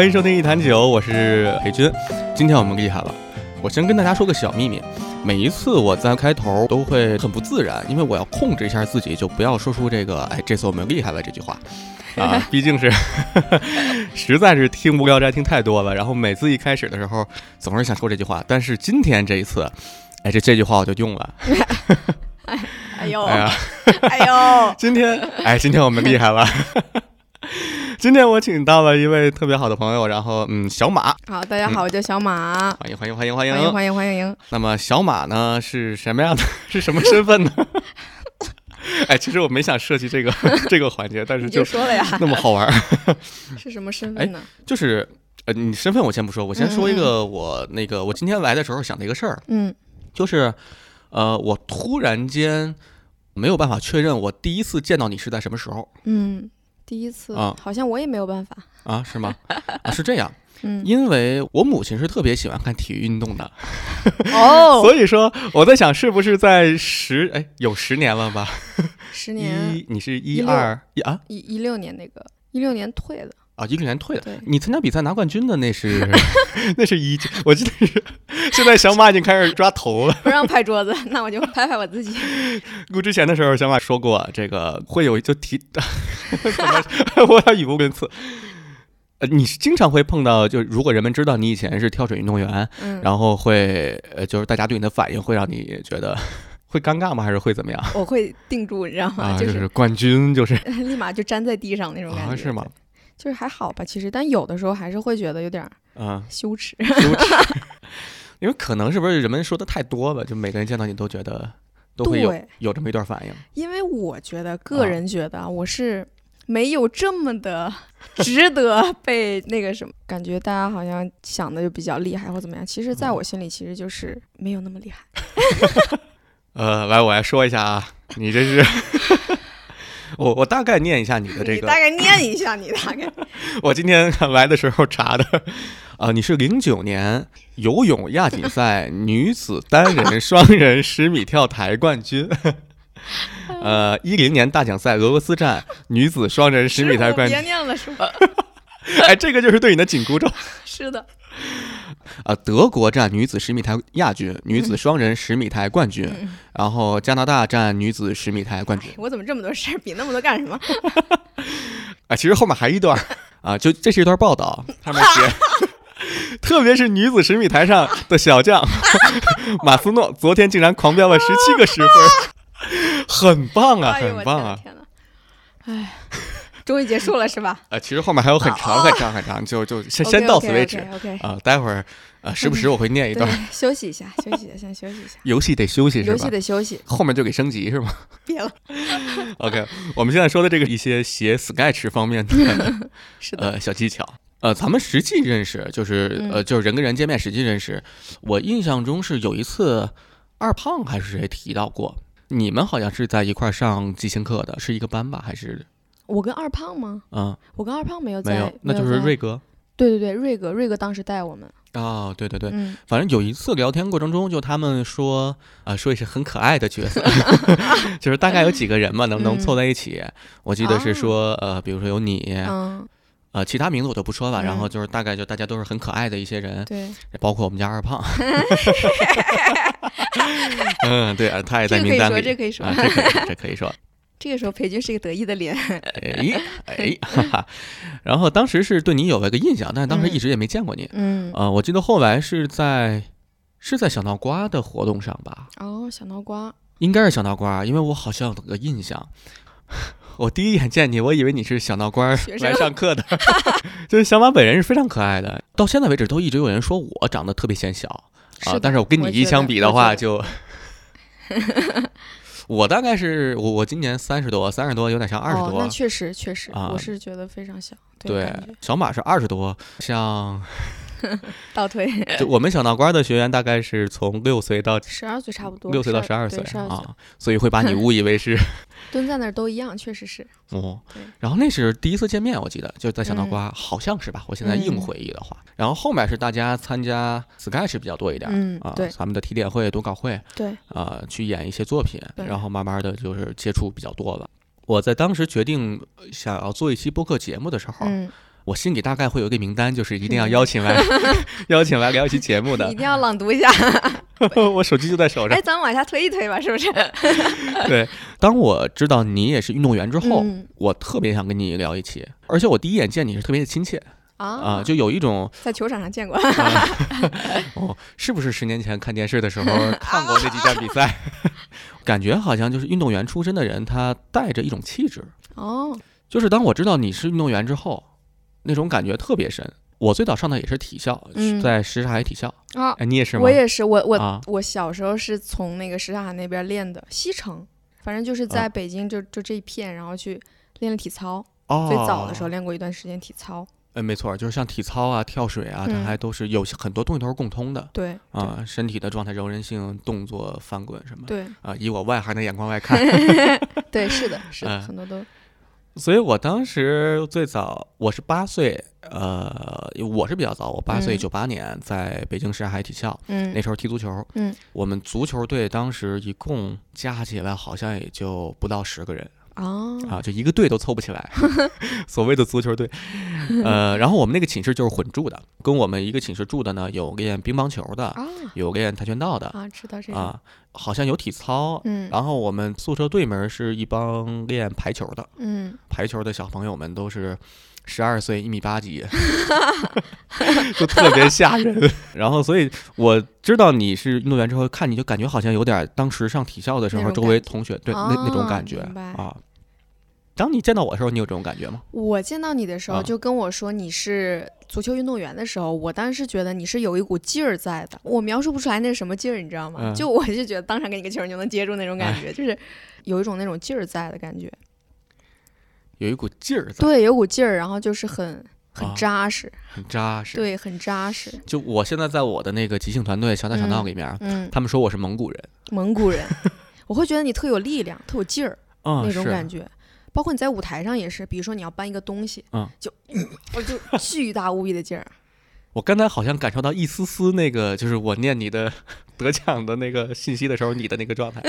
欢迎收听一坛酒，我是裴军。今天我们厉害了，我先跟大家说个小秘密。每一次我在开头都会很不自然，因为我要控制一下自己，就不要说出这个“哎，这次我们厉害了”这句话啊，毕竟是实在是听无聊斋听太多了。然后每次一开始的时候总是想说这句话，但是今天这一次，哎，这这句话我就用了。哎呦，哎呀，哎呦，今天哎，今天我们厉害了。今天我请到了一位特别好的朋友，然后嗯，小马，好，大家好，我叫小马，欢迎欢迎欢迎欢迎欢迎欢迎欢迎。那么小马呢是什么样的？是什么身份呢？哎，其实我没想设计这个这个环节，但是就说了呀，那么好玩。是什么身份呢？就是呃，你身份我先不说，我先说一个我那个我今天来的时候想的一个事儿，嗯，就是呃，我突然间没有办法确认我第一次见到你是在什么时候。嗯。第一次啊，好像我也没有办法啊，是吗？啊，是这样，嗯，因为我母亲是特别喜欢看体育运动的，哦，所以说我在想，是不是在十哎有十年了吧？十年，一你是一二一啊，一一六年那个一六年退的。啊，一六年退的。对，你参加比赛拿冠军的那是，那是一，我记得是。现在小马已经开始抓头了，不让拍桌子，那我就拍拍我自己。录之前的时候，小马说过，这个会有就提，我要语无伦次。呃，你是经常会碰到，就如果人们知道你以前是跳水运动员，嗯，然后会呃，就是大家对你的反应会让你觉得会尴尬吗？还是会怎么样？我会定住，你知道吗？啊，就是冠军，就是立马就粘在地上那种感觉，是吗？就是还好吧，其实，但有的时候还是会觉得有点啊羞耻，羞耻，因为可能是不是人们说的太多了，就每个人见到你都觉得都会有有这么一段反应。因为我觉得，个人觉得我是没有这么的值得 被那个什么，感觉大家好像想的就比较厉害或怎么样，其实在我心里其实就是没有那么厉害。呃，来，我来说一下啊，你这是。我我大概念一下你的这个，大概念一下你大概。我今天 来的时候查的，啊，你是零九年游泳亚锦赛 女子单人、双人十米跳台冠军，呃，一零年大奖赛俄罗斯站女子双人十米台冠军。别念了，是吧？哎，这个就是对你的紧箍咒。是的。呃，德国站女子十米台亚军，女子双人十米台冠军，然后加拿大站女子十米台冠军。我怎么这么多事儿？比那么多干什么？啊，其实后面还一段 啊，就这是一段报道，上面写，特别是女子十米台上的小将马斯诺，昨天竟然狂飙了十七个十分，很棒啊，很棒啊！天呐，哎。终于结束了是吧？呃，其实后面还有很长很长很长，就就先先到此为止。OK，啊，待会儿呃，时不时我会念一段。休息一下，休息一下，先休息一下。游戏得休息是吧？游戏得休息，后面就给升级是吗？别了。OK，我们现在说的这个一些写 Sketch 方面的是的呃小技巧，呃，咱们实际认识就是呃就是人跟人见面实际认识，我印象中是有一次二胖还是谁提到过，你们好像是在一块上即兴课的，是一个班吧还是？我跟二胖吗？嗯，我跟二胖没有在，没有，那就是瑞哥。对对对，瑞哥，瑞哥当时带我们。哦，对对对，嗯，反正有一次聊天过程中，就他们说啊，说一些很可爱的角色，就是大概有几个人嘛，能不能凑在一起？我记得是说，呃，比如说有你，嗯，呃，其他名字我就不说了。然后就是大概就大家都是很可爱的一些人，对，包括我们家二胖。嗯，对啊，他也在名单里。这可以说，这可以说，这可以说。这个时候，裴军是一个得意的脸。哎哎，哈哈。然后当时是对你有了个印象，但是当时一直也没见过你。嗯。啊，我记得后来是在是在小脑瓜的活动上吧？哦，小脑瓜。应该是小脑瓜，因为我好像有个印象。我第一眼见你，我以为你是小脑瓜来上课的。就是小马本人是非常可爱的，到现在为止都一直有人说我长得特别显小啊，但是我跟你一相比的话就。我大概是我我今年三十多，三十多有点像二十多。那确实确实，我是觉得非常小。对，小马是二十多，像 倒退。就我们小脑瓜的学员大概是从六岁到十二岁差不多，六岁到十二岁啊，所以会把你误以为是 蹲在那儿都一样，确实是。哦，然后那是第一次见面，我记得就在小脑瓜，好像是吧？我现在硬回忆的话，然后后面是大家参加 Sketch 比较多一点，嗯啊，咱们的提点会、读稿会，对，啊，去演一些作品，然后慢慢的就是接触比较多了。我在当时决定想要做一期播客节目的时候，我心里大概会有一个名单，就是一定要邀请来 邀请来聊一期节目的一。定要朗读一下。我手机就在手上哎，。咱们往下推一推吧，是不是？对，当我知道你也是运动员之后，嗯我特别想跟你聊一期，而且我第一眼见你是特别的亲切啊、啊，就有一种在球场上见过。哦，是不是十年前看电视的时候看过那几场比赛？感觉好像就是运动员出身的人，他带着一种气质。哦，就是当我知道你是运动员之后，那种感觉特别深。我最早上的也是体校，嗯在什刹海体校。啊，哎，你也是吗？我也是，我我、啊我小时候是从那个什刹海那边练的，西城，反正就是在北京就就这一片，然后去练了体操。哦，最早的时候练过一段时间体操，哎，没错，就是像体操啊、跳水啊，它嗯还都是有些很多东西都是共通的对啊、身体的状态、柔韧性、动作、翻滚什么。对啊、以我外行的眼光来看，对，是的，是的，嗯很多都所以我当时最早我是八岁，呃，我是比较早，我八岁嗯。九八年在北京什刹海体校，嗯。那时候踢足球，嗯，我们足球队当时一共加起来好像也就不到十个人啊啊，就一个队都凑不起来，所谓的足球队。呃，然后我们那个寝室就是混住的，跟我们一个寝室住的呢，有练乒乓球的，啊有练跆拳道的啊，知道这个，啊，好像有体操。嗯然后我们宿舍对门是一帮练排球的，嗯排球的小朋友们都是十二岁，一米八几，就特别吓人。然后，所以我知道你是运动员之后，看你就感觉好像有点当时上体校的时候，周围同学对那那种啊感觉啊。当你见到我的时候，你有这种感觉吗？我见到你的时候啊就跟我说你是足球运动员的时候，我当时觉得你是有一股劲儿在的，我描述不出来那是什么劲儿，你知道吗？嗯就我就觉得当场给你个球你就能接住那种感觉，就是有一种那种劲儿在的感觉。有一股劲儿在，对，有股劲儿，然后就是很啊很扎实，很扎实。，对，很扎实。就我现在在我的那个即兴团队小打小闹里面，嗯，他们说我是蒙古人，蒙古人，我会觉得你特有力量，特有劲儿、嗯，那种感觉。包括你在舞台上也是，比如说你要搬一个东西，嗯，就我就巨大无比的劲儿。我刚才好像感受到一丝丝那个，就是我念你的得奖的那个信息的时候，你的那个状态。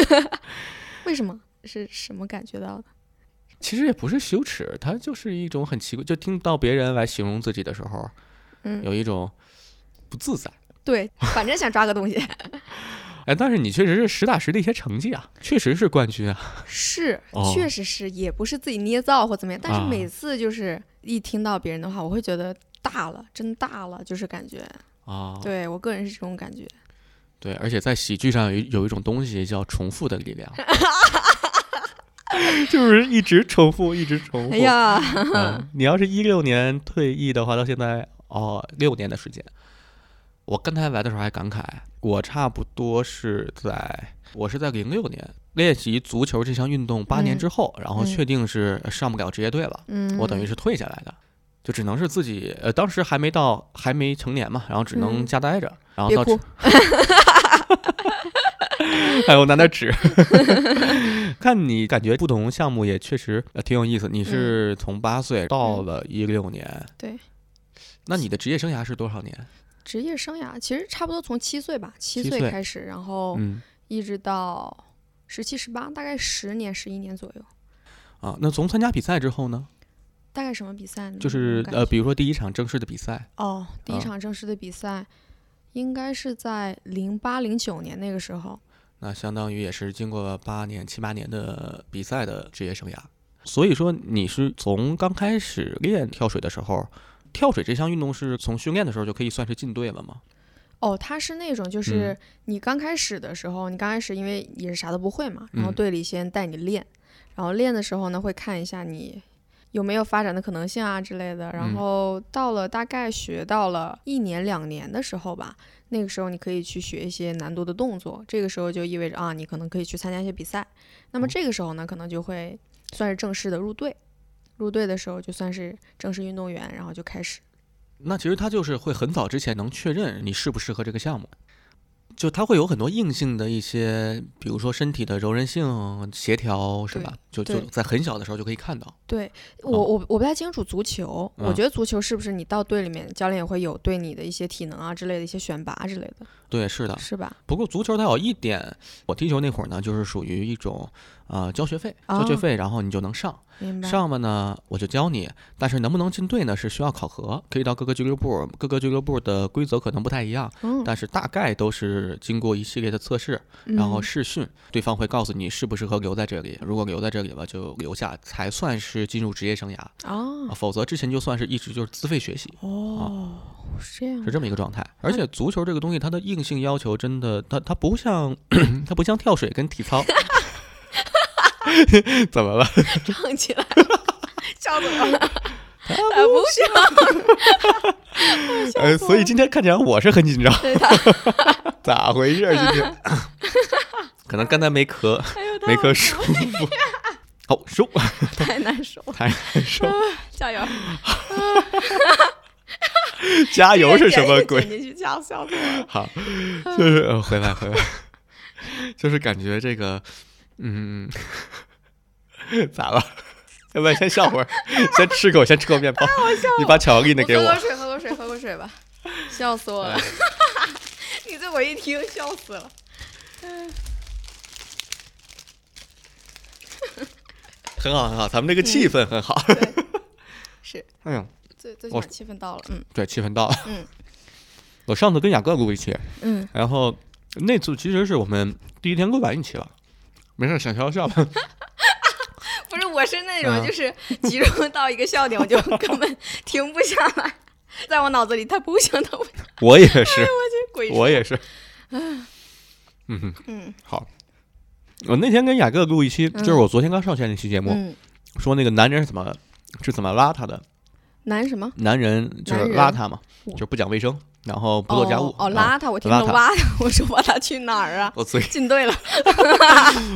为什么？是什么感觉到的？其实也不是羞耻，它就是一种很奇怪，就听到别人来形容自己的时候，嗯，有一种不自在。对，反正想抓个东西。哎，但是你确实是实打实的一些成绩啊，确实是冠军啊。是哦，确实是，也不是自己捏造或怎么样，但是啊每次就是一听到别人的话，我会觉得大了，真大了，就是感觉，啊，对我个人是这种感觉。对，而且在喜剧上有一有一种东西叫重复的力量，就是一直重复，一直重复。哎呀，嗯，你要是一六年退役的话，到现在哦六年的时间。我刚才来的时候还感慨，我差不多是在我是在零六年练习足球这项运动八年嗯之后，然后嗯确定是上不了职业队了，嗯，我等于是退下来的，就只能是自己呃当时还没到还没成年嘛，然后只能嗯家待着，然后到别哭，还有拿点纸，看你感觉不同项目也确实呃挺有意思。你是从八岁到了一六年，嗯对，那你的职业生涯是多少年？职业生涯其实差不多从七岁吧，七七岁岁开始，然后嗯一直到十七、十八，大概十年、十一年左右。啊，那从参加比赛之后呢，大概什么比赛呢？就是呃，比如说第一场正式的比赛，哦，第一啊场正式的比赛应该是在零八零九年那个时候。那相当于也是经过八年七八年的比赛的职业生涯。所以说你是从刚开始练跳水的时候，跳水这项运动是从训练的时候就可以算是进队了吗？哦，他是那种，嗯。就是你刚开始的时候，你刚开始因为也是啥都不会嘛，然后嗯。队里先带你练，然后练的时候呢会看一下你有没有发展的可能性啊之类的，嗯。然后到了大概学到了一年两年的时候吧，那个时候你可以去学一些难度的动作，这个时候就意味着啊，你可能可以去参加一些比赛，那么哦。这个时候呢，可能就会算是正式的入队，入队的时候就算是正式运动员，然后就开始。那其实他就是会很早之前能确认你适不适合这个项目，就他会有很多硬性的一些，比如说身体的柔韧性、协调，是吧？就就在很小的时候就可以看到。对我，哦我我不太清楚足球，我嗯觉得足球是不是你到队里面，教练也会有对你的一些体能啊之类的一些选拔之类的，对，是的。是吧？不过足球它有一点，我踢球那会儿呢，就是属于一种呃交学费，交学哦费，然后你就能上。上面呢我就教你，但是能不能进队呢是需要考核，可以到各个俱乐部，各个俱乐部的规则可能不太一样，嗯，但是大概都是经过一系列的测试，然后嗯试训，对方会告诉你适不适合留在这里，如果留在这里了就留下，才算是进入职业生涯，哦啊否则之前就算是一直就是自费学习。哦，是这样是。这么一个状态。而且足球这个东西，它的硬性要求真的，它它不像 它不像跳水跟体操。怎么了？唱起来了，笑死我了。他不笑，呃，所以今天看起来我是很紧张，咋回事儿？今天可能刚才没咳，哎，没咳舒服。好，收，太难受，太难受。加油！加油是什么鬼？好，就是、呃、回来回来，就是感觉这个，嗯，咋了？要不然先笑会儿，先吃口，先吃口面包。你把巧克力那给我。喝口水，喝口水，喝口水吧。笑死我了！你这我一听笑死了。很好很好，咱们这个气氛很好。对，是哎呦，最最起码气氛到了。嗯对，气氛到了。嗯我上次跟雅各录一期，嗯，然后那次其实是我们第一天录完一期了。没事，想笑笑吧。不是，我是那种嗯就是集中到一个笑点，我就 根本停不下来，在我脑子里，他不想，他不行，我也是，我去鬼我也是。嗯哼，嗯好。我那天跟雅各录一期，就是我昨天刚上线那期节目，嗯，说那个男人是怎么是怎么邋遢的。男什么？男人就是邋遢嘛，就是不讲卫生，然后不做家务。哦，邋遢，我听成邋遢，我说邋遢去哪儿啊？我进队了，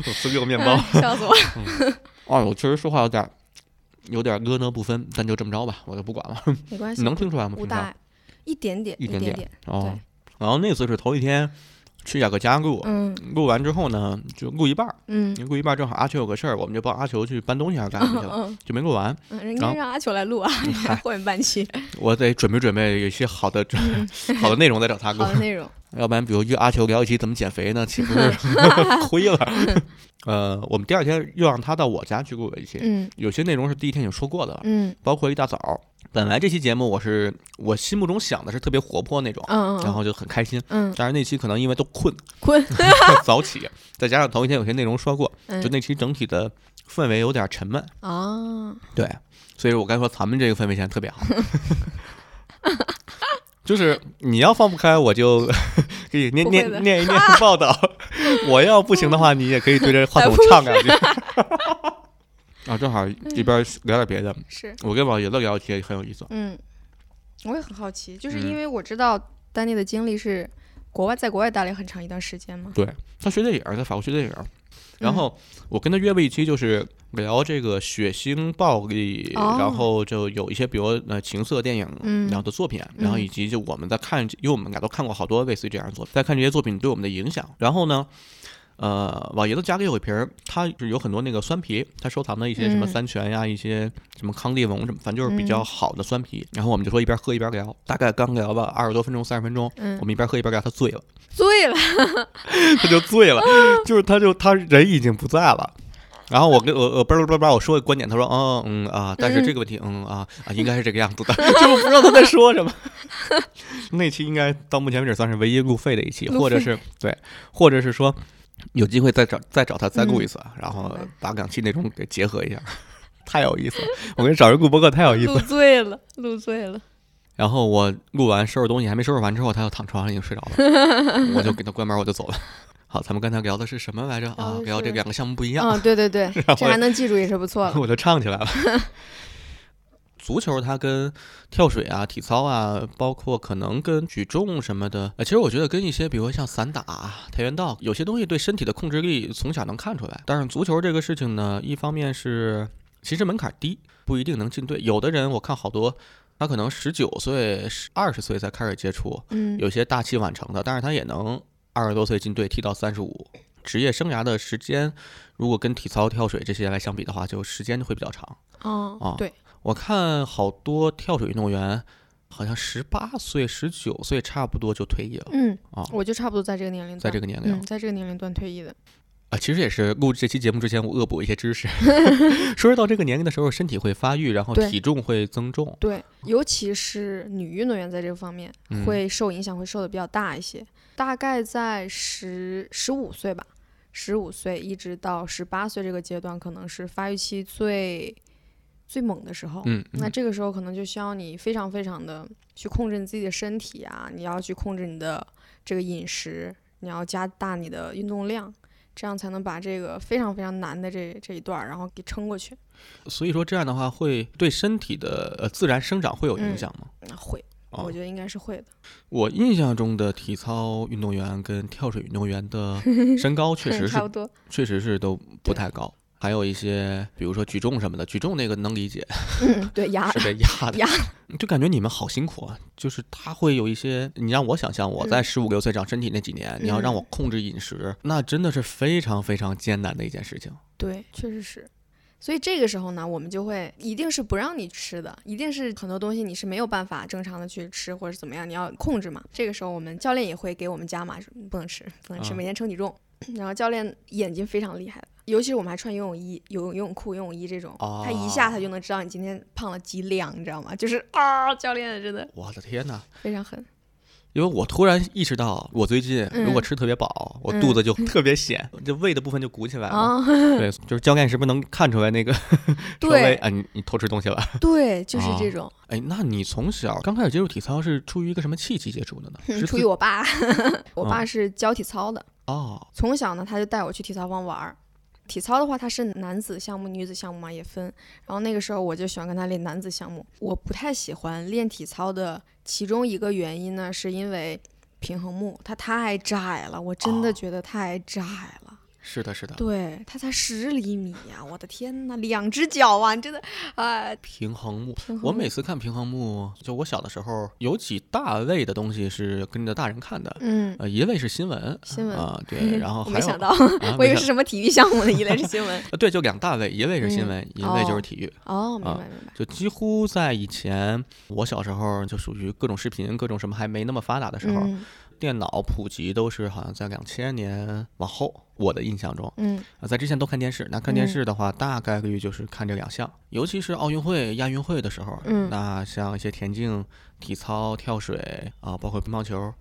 我自己有面包。笑死我了。哦，我确实说话有点儿有点儿咯呢不分，咱就这么着吧，我就不管了。没关系，你能听出来吗？不大一点点，一点点点哦。然后那次是头一天去雅各家录，嗯录完之后呢，就录一半儿，嗯录一半儿正好阿球有个事儿，我们就帮阿球去搬东西还是干什么去了，嗯就没录完。嗯，人然后家让阿球来录啊，还后面半期我得准备准备有一些好的 好的内容再找他录好，的内容。要不然比如约阿球聊一期怎么减肥呢，岂不是 亏了？呃，我们第二天又让他到我家去录了一期，嗯有些内容是第一天已经说过的了，嗯包括一大早。本来这期节目我是我心目中想的是特别活泼那种，嗯嗯，然后就很开心。嗯但是那期可能因为都困，困，早起，再加上头一天有些内容说过，嗯就那期整体的氛围有点沉闷。啊，对，所以我刚才说咱们这个氛围现在特别好。就是你要放不开，我就 可以念念念一念 报道；我要不行的话，你也可以对着话筒唱两句。啊，正好一边聊点别的。是我跟老爷子聊天很有意思。嗯，我也很好奇，就是嗯因为我知道丹尼的经历是国外在国外待了很长一段时间嘛。对他学电影，在法国学电影，嗯然后我跟他约了一期，就是聊这个血腥暴力，哦然后就有一些比如呃情色电影，嗯然后的作品，然后以及就我们在看，因为我们俩都看过好多类似于这样的作品，在看这些作品对我们的影响。然后呢，呃，老爷子家里有一瓶儿，他是有很多那个酸啤，他收藏的一些什么嗯三全呀，一些什么康帝龙什么，反正就是比较嗯好的酸啤。然后我们就说一边喝一边聊，大概刚聊吧二十多分钟、三十分钟，嗯我，们一边喝一边聊，他醉了。醉了，他就醉了，就是他就他人已经不在了。然后我跟我我叭叭叭叭我说个观点，他说嗯嗯啊，但是这个问题嗯啊啊应该是这个样子的，就我不知道他在说什么。那期应该到目前为止算是唯一路费的一期，或者是对，或者是说有机会再找再找他再录一次，然后把两期内容给结合一下，太有意思了。我跟找人录播客太有意思 录。醉了，录醉了。然后我录完收拾东西还没收拾完之后，他又躺床上已经睡着了，我就给他关门我就走了。好，咱们刚才聊的是什么来着？啊聊这两个项目不一样。嗯，对对对，这还能记住也是不错了。我就唱起来了。足球它跟跳水啊、体操啊，包括可能跟举重什么的，呃，其实我觉得跟一些，比如说像散打、跆拳道，有些东西对身体的控制力从小能看出来。但是足球这个事情呢，一方面是其实门槛低，不一定能进队。有的人我看好多，他可能十九岁、二十岁才开始接触，嗯，有些大器晚成的，但是他也能二十多岁进队踢到三十五。职业生涯的时间，如果跟体操、跳水这些来相比的话，就时间会比较长。哦啊，对，我看好多跳水运动员，好像十八岁、十九岁差不多就退役了。嗯啊，我就差不多在这个年龄段，在这个年龄嗯，在这个年龄段退役的。啊，其实也是录这期节目之前，我恶补一些知识。说是到这个年龄的时候，身体会发育，然后体重会增重。对，尤其是女运动员在这个方面嗯会受影响，会受的比较大一些。大概在十十五岁吧，十五岁一直到十八岁这个阶段，可能是发育期最最猛的时候。嗯，嗯那这个时候可能就需要你非常非常的去控制你自己的身体啊，你要去控制你的这个饮食，你要加大你的运动量，这样才能把这个非常非常难的这这一段儿，然后给撑过去。所以说这样的话会对身体的呃自然生长会有影嗯响吗？那会，哦我觉得应该是会的。我印象中的体操运动员跟跳水运动员的身高 确实是差不多。确实是都不太高。还有一些，比如说举重什么的，举重那个能理解，嗯，对，压 是被压的，压 就感觉你们好辛苦啊。就是他会有一些，你让我想象我在嗯十五六岁长身体那几年，你要让我控制饮食，那真的是非常非常艰难的一件事情。对，确实是。所以这个时候呢，我们就会一定是不让你吃的，一定是很多东西你是没有办法正常的去吃或者是怎么样，你要控制嘛。这个时候我们教练也会给我们加码，不能吃，不能吃，啊每天称体重。然后教练眼睛非常厉害，尤其是我们还穿游泳衣、游泳游泳裤、游泳衣这种，他一下他就能知道你今天胖了几两，你知道吗？就是啊，教练真的我的天哪！非常狠。因为我突然意识到，我最近如果嗯吃特别饱，我肚子就特别显，就胃的部分就鼓起来了。啊，对，就是教练是不是能看出来那个对啊，你你偷吃东西了？对，就是啊这种。哎，那你从小刚开始接触体操是出于一个什么契机接触的呢？是出于我爸 我嗯爸是教体操的，哦，从小呢，他就带我去体操房玩儿。体操的话，它是男子项目、女子项目嘛，也分。然后那个时候我就喜欢跟他练男子项目。我不太喜欢练体操的其中一个原因呢，是因为平衡木它太窄了，我真的哦觉得太窄了。是的，是的，对，它才十厘米呀、我的天呐，两只脚啊，你真的，哎、平衡木。衡木我每次看平衡木，就我小的时候有几大类的东西是跟着大人看的，嗯，呃，一类是新闻，新闻啊、对，然后没想到，啊，我以为是什么体育项目呢，一类是新闻。呃对，就两大类，一类是新嗯闻，一类就是哦体育。哦，明啊白明白。就几乎在以前，我小时候就属于各种视频、各种什么还没那么发达的时候，嗯电脑普及都是好像在两千年往后，我的印象中。嗯啊，在之前都看电视，那看电嗯视的话，大概率就是看这两项，尤其是奥运会、亚运会的时候，嗯那像一些田径、体操、跳水啊，包括乒乓球。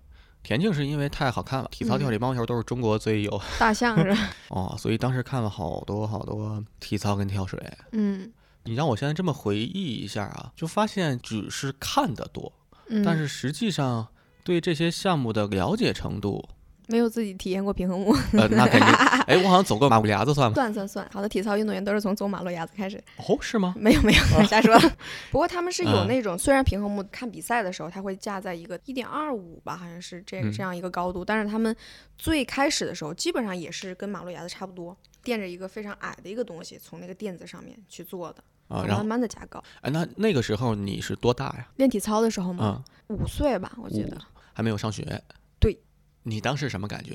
田径是因为太好看了，体操、跳嗯水、乒乓球都是中国最有 大象是？哦，所以当时看了好多好多体操跟跳水。嗯你让我现在这么回忆一下啊，就发现只是看的多，嗯，但是实际上对这些项目的了解程度，没有自己体验过平衡木，呃，那肯定，哎，我好像走过马路牙子算吗？算算算，好的体操运动员都是从走马路牙子开始。哦，是吗？没有没有，瞎说。不过他们是有嗯那种，虽然平衡木看比赛的时候，它会架在一个一点二五吧，好像是这嗯这样一个高度，但是他们最开始的时候，基本上也是跟马路牙子差不多，垫着一个非常矮的一个东西，从那个垫子上面去做的，啊，然后慢，慢的加高。哎，那那个时候你是多大呀？练体操的时候嘛，嗯，五岁吧，我记五得。还没有上学。对，你当时什么感觉？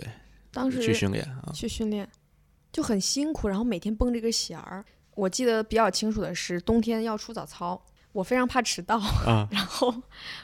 当时去训练啊？去训练，就很辛苦，然后每天绷着一个弦儿。我记得比较清楚的是，冬天要出早操，我非常怕迟到，啊，然后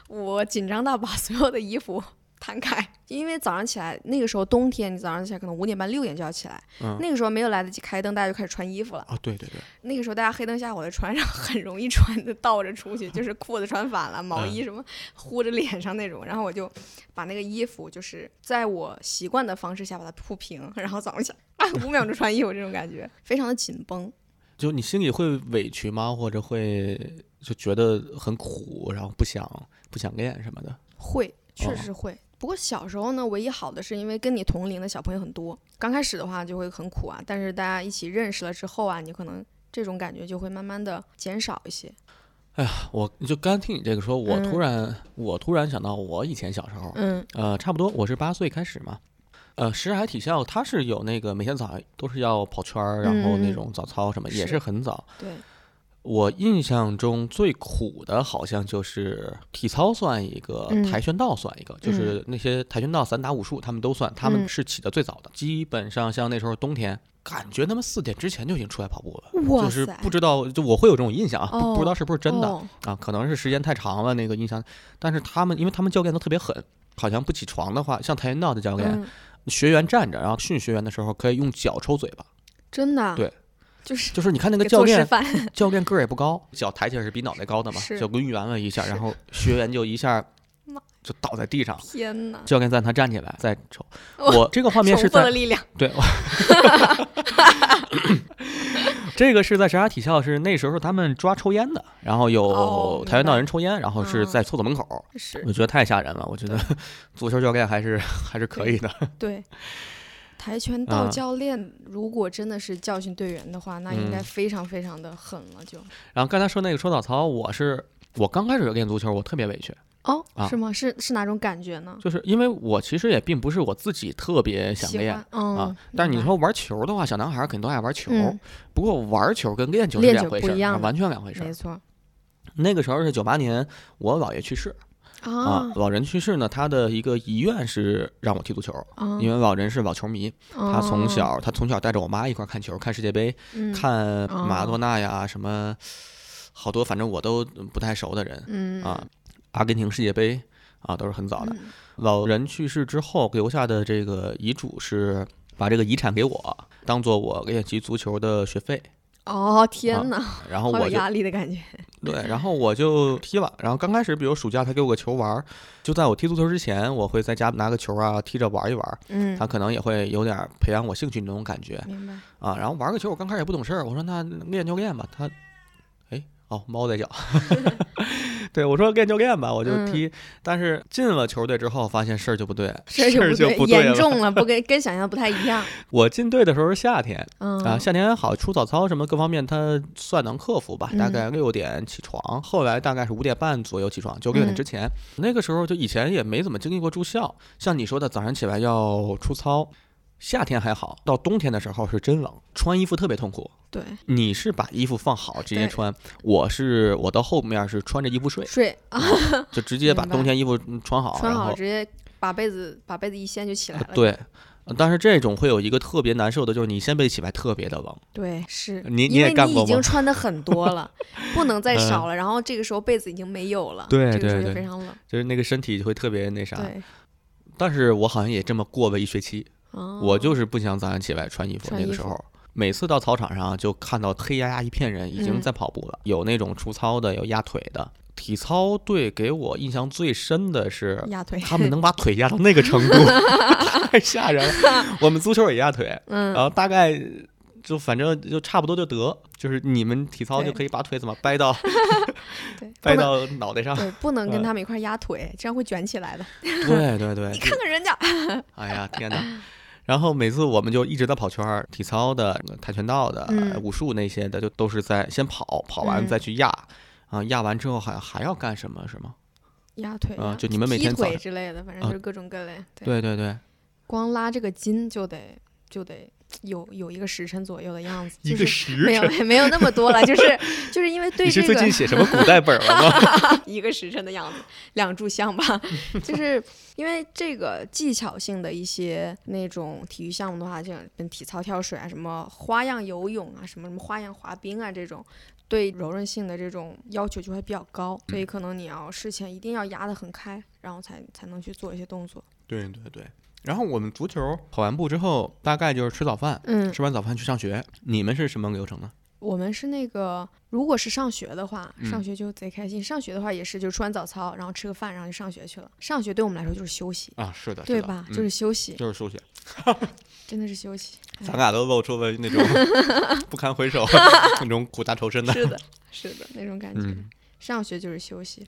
我紧张到把所有的衣服摊开，因为早上起来那个时候冬天，你早上起来可能五点半六点就要起来，嗯那个时候没有来得及开灯，大家就开始穿衣服了。啊，对对对，那个时候大家黑灯瞎火的穿上，很容易穿的倒着出去，就是裤子穿反了，毛衣什么糊着脸上那种。然后我就把那个衣服，就是在我习惯的方式下把它铺平，然后早上起来啊五秒钟穿衣服，这种感觉非常的紧绷。就你心里会委屈吗？或者会就觉得很苦，然后不想不想练什么的？会，确哦实是会。不过小时候呢，唯一好的是因为跟你同龄的小朋友很多，刚开始的话就会很苦啊，但是大家一起认识了之后啊，你可能这种感觉就会慢慢的减少一些。哎呀我就刚听你这个说，我突嗯然、我突然想到我以前小时候，嗯呃，差不多我是八岁开始嘛。呃，石海体校它是有那个每天早上都是要跑圈儿，然后那嗯种早操什么，也是是很早。对，我印象中最苦的好像就是体操算一个，嗯跆拳道算一个，就是那些跆拳道、散打、武术他们都算，他们嗯是起的最早的。基本上像那时候冬天，感觉他们四点之前就已经出来跑步了。就是不知道，就我会有这种印象啊，不不知道哦是不是真的、哦啊，可能是时间太长了那个印象。但是他们，因为他们教练都特别狠，好像不起床的话，像跆拳道的教练，嗯学员站着，然后训学员的时候可以用脚抽嘴巴，真的，对，就是就是你看那个教练，教练个儿也不高，脚抬起来是比脑袋高的嘛，是就抡圆了一下，然后学员就一下 就倒在地上，天哪！教练再让他站起来再抽。我这个画面是在的力量，对，我这个是在什刹体校，是那时候他们抓抽烟的，然后哦有跆拳道人抽烟，然后是嗯在厕所门口，是我觉得太吓人了。我觉得足球教练还是还是可以的。对。跆拳道啊教练如果真的是教训队员的话，那应该嗯。非常非常的狠了，就。然后刚才说那个说早操，我是我刚开始练足球，我特别委屈，哦，啊。是吗？是是哪种感觉呢？就是因为我其实也并不是我自己特别想练，嗯，啊。但是你说玩球的话，小男孩肯定都爱玩球，嗯。不过玩球跟练球是两回事完全两回事儿。没。错。那个时候是九八年，我姥爷去世啊啊，老人去世呢，他的一个遗愿是让我踢足球，啊，因为老人是老球迷，他从哦小他从小带着我妈一块儿看球，看世界杯，嗯看马多纳呀什么，好多反正我都不太熟的人嗯啊，阿根廷世界杯啊都是很早的。嗯老人去世之后留下的这个遗嘱是把这个遗产给我，当做我练习足球的学费。哦天哪，然后 我就压力的感觉。对，然后我就踢了。然后刚开始，比如暑假他给我个球玩儿，就在我踢足球之前，我会在家拿个球啊踢着玩一玩。嗯他，可能也会有点培养我兴趣那种感觉明白。啊。然后玩个球，我刚开始也不懂事儿，我说那练就练吧。他，哎，哦，猫在叫。对我说练就练吧，我就嗯踢。但是进了球队之后，发现事儿就不对，事儿就不对。严重了，不 跟跟想象不太一样。我进队的时候是夏天嗯啊，夏天还好，出早操什么各方面他算能克服吧。大嗯概六点起床，后来大概是五点半左右起床，就六点嗯之前。那个时候就以前也没怎么经历过住校，像你说的早上起来要出操。夏天还好，到冬天的时候是真冷，穿衣服特别痛苦。对，你是把衣服放好直接穿，我是我到后面是穿着衣服睡，睡啊，就直接把冬天衣服嗯穿好，穿好直接把被子把被子一掀就起来了。呃对。呃但是这种会有一个特别难受的，就是你先被起来特别的冷，对，是你你因为你已经穿的很多了，不能再嗯少了。然后这个时候被子已经没有了，对这个时候对对就非常冷。就是那个身体会特别那啥。对，但是我好像也这么过了一学期，哦我就是不想早上起来穿衣服。那个时候，每次到操场上就看到黑压压一片人，已经嗯在跑步了，有那种出操的，有压腿的。体操队给我印象最深的是，压腿，他们能把腿压到那个程度，太吓人了。我们足球也压腿，然嗯，后大概就反正就差不多就得，就是你们体操就可以把腿怎么掰到 掰到脑袋上。对，不能跟嗯他们一块儿压腿，这样会卷起来的。对对对，你看看人家，哎呀，天哪！然后每次我们就一直在跑圈儿，体操的、跆拳道的、嗯武术那些的，就都是在先跑，跑完嗯再去压，啊，压完之后还还要干什么？是吗？压腿啊啊就你们每天早之类的，反正啊就是各种各类。对，对对对，光拉这个筋就得就得有有一个时辰左右的样子，一个就是时没有。没有那么多了，就是就是因为对你是这个最近写什么古代本了吗？一个时辰的样子，两炷香吧。就是因为这个技巧性的一些那种体育项目的话，像跟体操、跳水啊，什么花样游泳啊，什么什么花样滑冰啊，这种对柔韧性的这种要求就会比较高，所以嗯可能你要事前一定要压得很开，然后才才能去做一些动作。对对对。然后我们足球跑完步之后，大概就是吃早饭，嗯，吃完早饭去上学。你们是什么流程呢？我们是那个，如果是上学的话，嗯上学就贼开心。上学的话也是，就吃完早操，然后吃个饭，然后就上学去了。上学对我们来说就是休息，啊，是的，对吧？嗯就是休息，就是休息。真的是休息。哎咱俩都露出了那种 不堪回首、那种苦大仇深的。是的，是的，那种感觉。嗯。上学就是休息。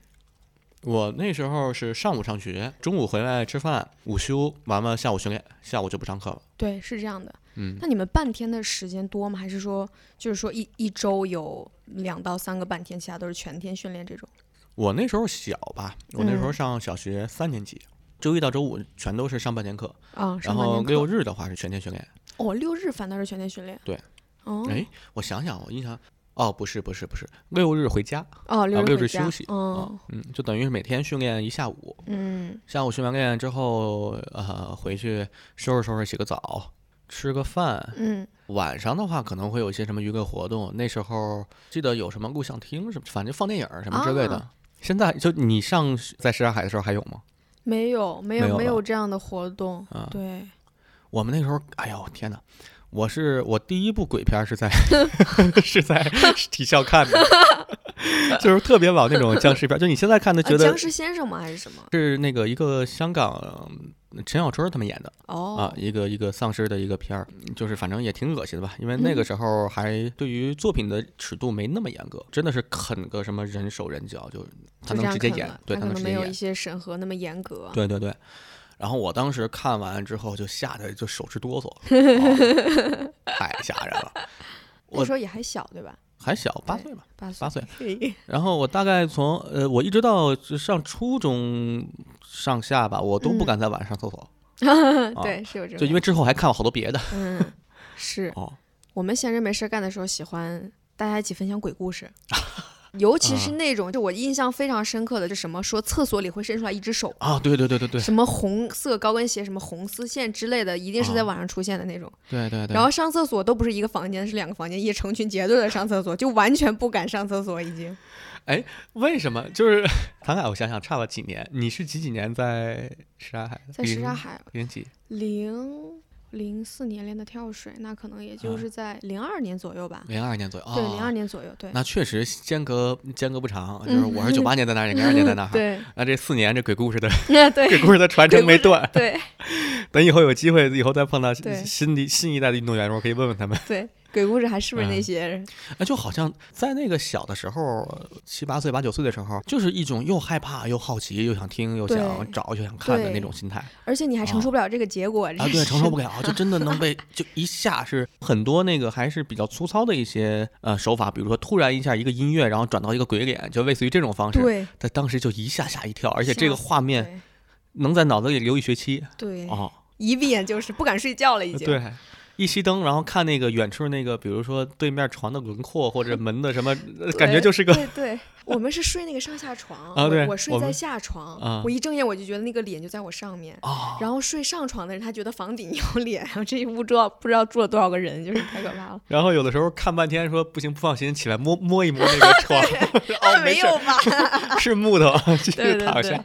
我那时候是上午上学，中午回来吃饭，午休完了下午训练，下午就不上课了。对，是这样的。嗯，那你们半天的时间多吗？还是说，就是说一一周有两到三个半天，其他都是全天训练这种？我那时候小吧，我那时候嗯上小学三年级，周一到周五全都是上半天课，啊，然后六日的话是全天训练。哦，六日反倒是全天训练。对。哦。哎，我想想，我印象，哦，不是不是不是，六日回家，哦，六啊六日休息哦，嗯，就等于是每天训练一下午，嗯下午训完练之后，呃，回去收拾收拾，洗个澡，吃个饭，嗯，晚上的话可能会有一些什么娱乐活动，那时候记得有什么录像厅什么，反正放电影什么之类的。啊现在就你上在什刹海的时候还有吗？没有没没有没有这样的活动。啊对，我们那时候，哎呦天哪！我是我第一部鬼片是在 是在 体校看的，就是特别老那种僵尸片，就你现在看的觉得僵尸先生吗？还是什么？是那个一个香港陈小春他们演的哦啊，一个一个丧尸的一个片儿，就是反正也挺恶心的吧，因为那个时候还对于作品的尺度没那么严格，真的是啃个什么人手人脚，就他能直接演，对他能直接演，没有一些审核那么严格，对对对。然后我当时看完之后就吓得就手直哆嗦，哦、太吓人了。那时候也还小对吧？还小，八岁吧，八八岁。然后我大概从呃，我一直到上初中上下吧，我都不敢在晚上上厕所。对，是有这种。就因为之后还看了好多别的。嗯，是。哦。我们闲着没事干的时候，喜欢大家一起分享鬼故事。尤其是那种，就我印象非常深刻的，就什么说厕所里会伸出来一只手啊，对对对对对，什么红色高跟鞋，什么红丝线之类的，一定是在晚上出现的那种。对对对。然后上厕所都不是一个房间，是两个房间，也成群结队的上厕所，就完全不敢上厕所已经。哎，为什么？就是唐凯，我想想差了几年，你是几几年在什刹海？在什刹海零几？零。零四年练的跳水，那可能也就是在零二年左右吧。零二年左右，对，零二年左右，对。那确实间隔间隔不长，就是我是九八年在那儿，你零二年在那儿。对。那这四年这鬼故事的，对，鬼故事的传承没断。对。等以后有机会，以后再碰到新的新一代的运动员，我可以问问他们。对。鬼故事还是不是那些人？哎，就好像在那个小的时候，七八岁、八九岁的时候，就是一种又害怕又好奇，又想听又想找又想看的那种心态。而且你还承受不了这个结果啊！对，承受不了，就真的能被 就一下是很多那个还是比较粗糙的一些呃手法，比如说突然一下一个音乐，然后转到一个鬼脸，就类似于这种方式。对，他当时就一下吓一跳，而且这个画面能在脑子里留一学期。对，哦，一闭眼就是不敢睡觉了，已经。对。一熄灯，然后看那个远处那个，比如说对面床的轮廓或者门的什么，感觉就是个。对对，我们是睡那个上下床啊，对，我睡在下床，我一睁眼我就觉得那个脸就在我上面，然后睡上床的人他觉得房顶有脸，然后这一屋住不知道住了多少个人，就是太可怕了。然后有的时候看半天说不行不放心，起来摸摸一摸那个 床，哦没有吧？是木头，继续躺下。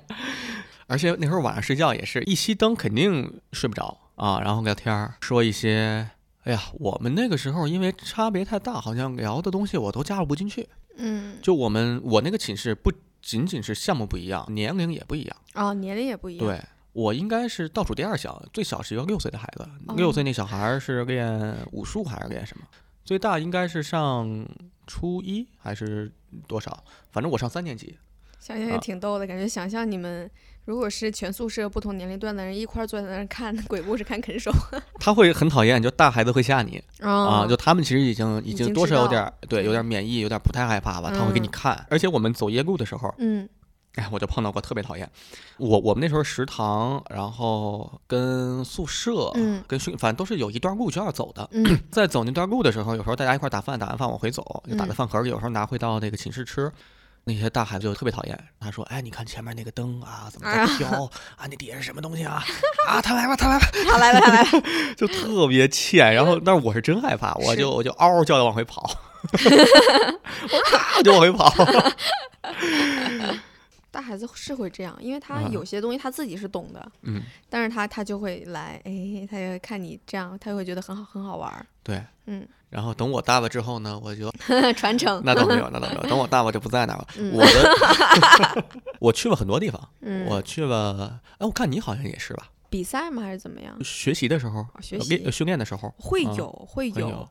而且那时候晚上睡觉也是一熄灯肯定睡不着。啊，然后聊天儿，说一些，哎呀，我们那个时候因为差别太大，好像聊的东西我都加入不进去。嗯，就我们我那个寝室不仅仅是项目不一样，年龄也不一样。啊，年龄也不一样。对，我应该是倒数第二小，最小是一个六岁的孩子，六岁那小孩是练武术还是练什么？最大应该是上初一还是多少？反正我上三年级。想想也挺逗的，感觉想象你们。如果是全宿舍不同年龄段的人一块坐在那儿看 鬼故事、看啃手，他会很讨厌，就大孩子会吓你啊，就他们其实已经已经多少有点对，有点免疫，有点不太害怕吧，他会给你看。而且我们走夜路的时候，嗯，哎，我就碰到过特别讨厌。我我们那时候食堂，然后跟宿舍，嗯，跟训，反正都是有一段路就要走的。嗯，在走那段路的时候，有时候大家一块打饭，打完饭往回走，就打在饭盒里，有时候拿回到那个寝室吃。那些大孩子就特别讨厌，他说：“哎，你看前面那个灯啊，怎么在飘啊？那底下是什么东西啊？啊，他来了，他来了，他来了，他来了，就特别欠。然后，但是我是真害怕，我就我就嗷嗷叫的往回跑，我说啊，就往回跑。大孩子是会这样，因为他有些东西他自己是懂的，嗯，但是他他就会来，哎，他就看你这样，他就会觉得很好，很好玩。对，嗯。然后等我大了之后呢，我就 传承。那倒没有，那倒没有。等我大了就不在那了。我的，我去了很多地方。我去了，哎，我看你好像也是吧？比赛吗？还是怎么样？学习的时候，学习训练的时候会有，会有，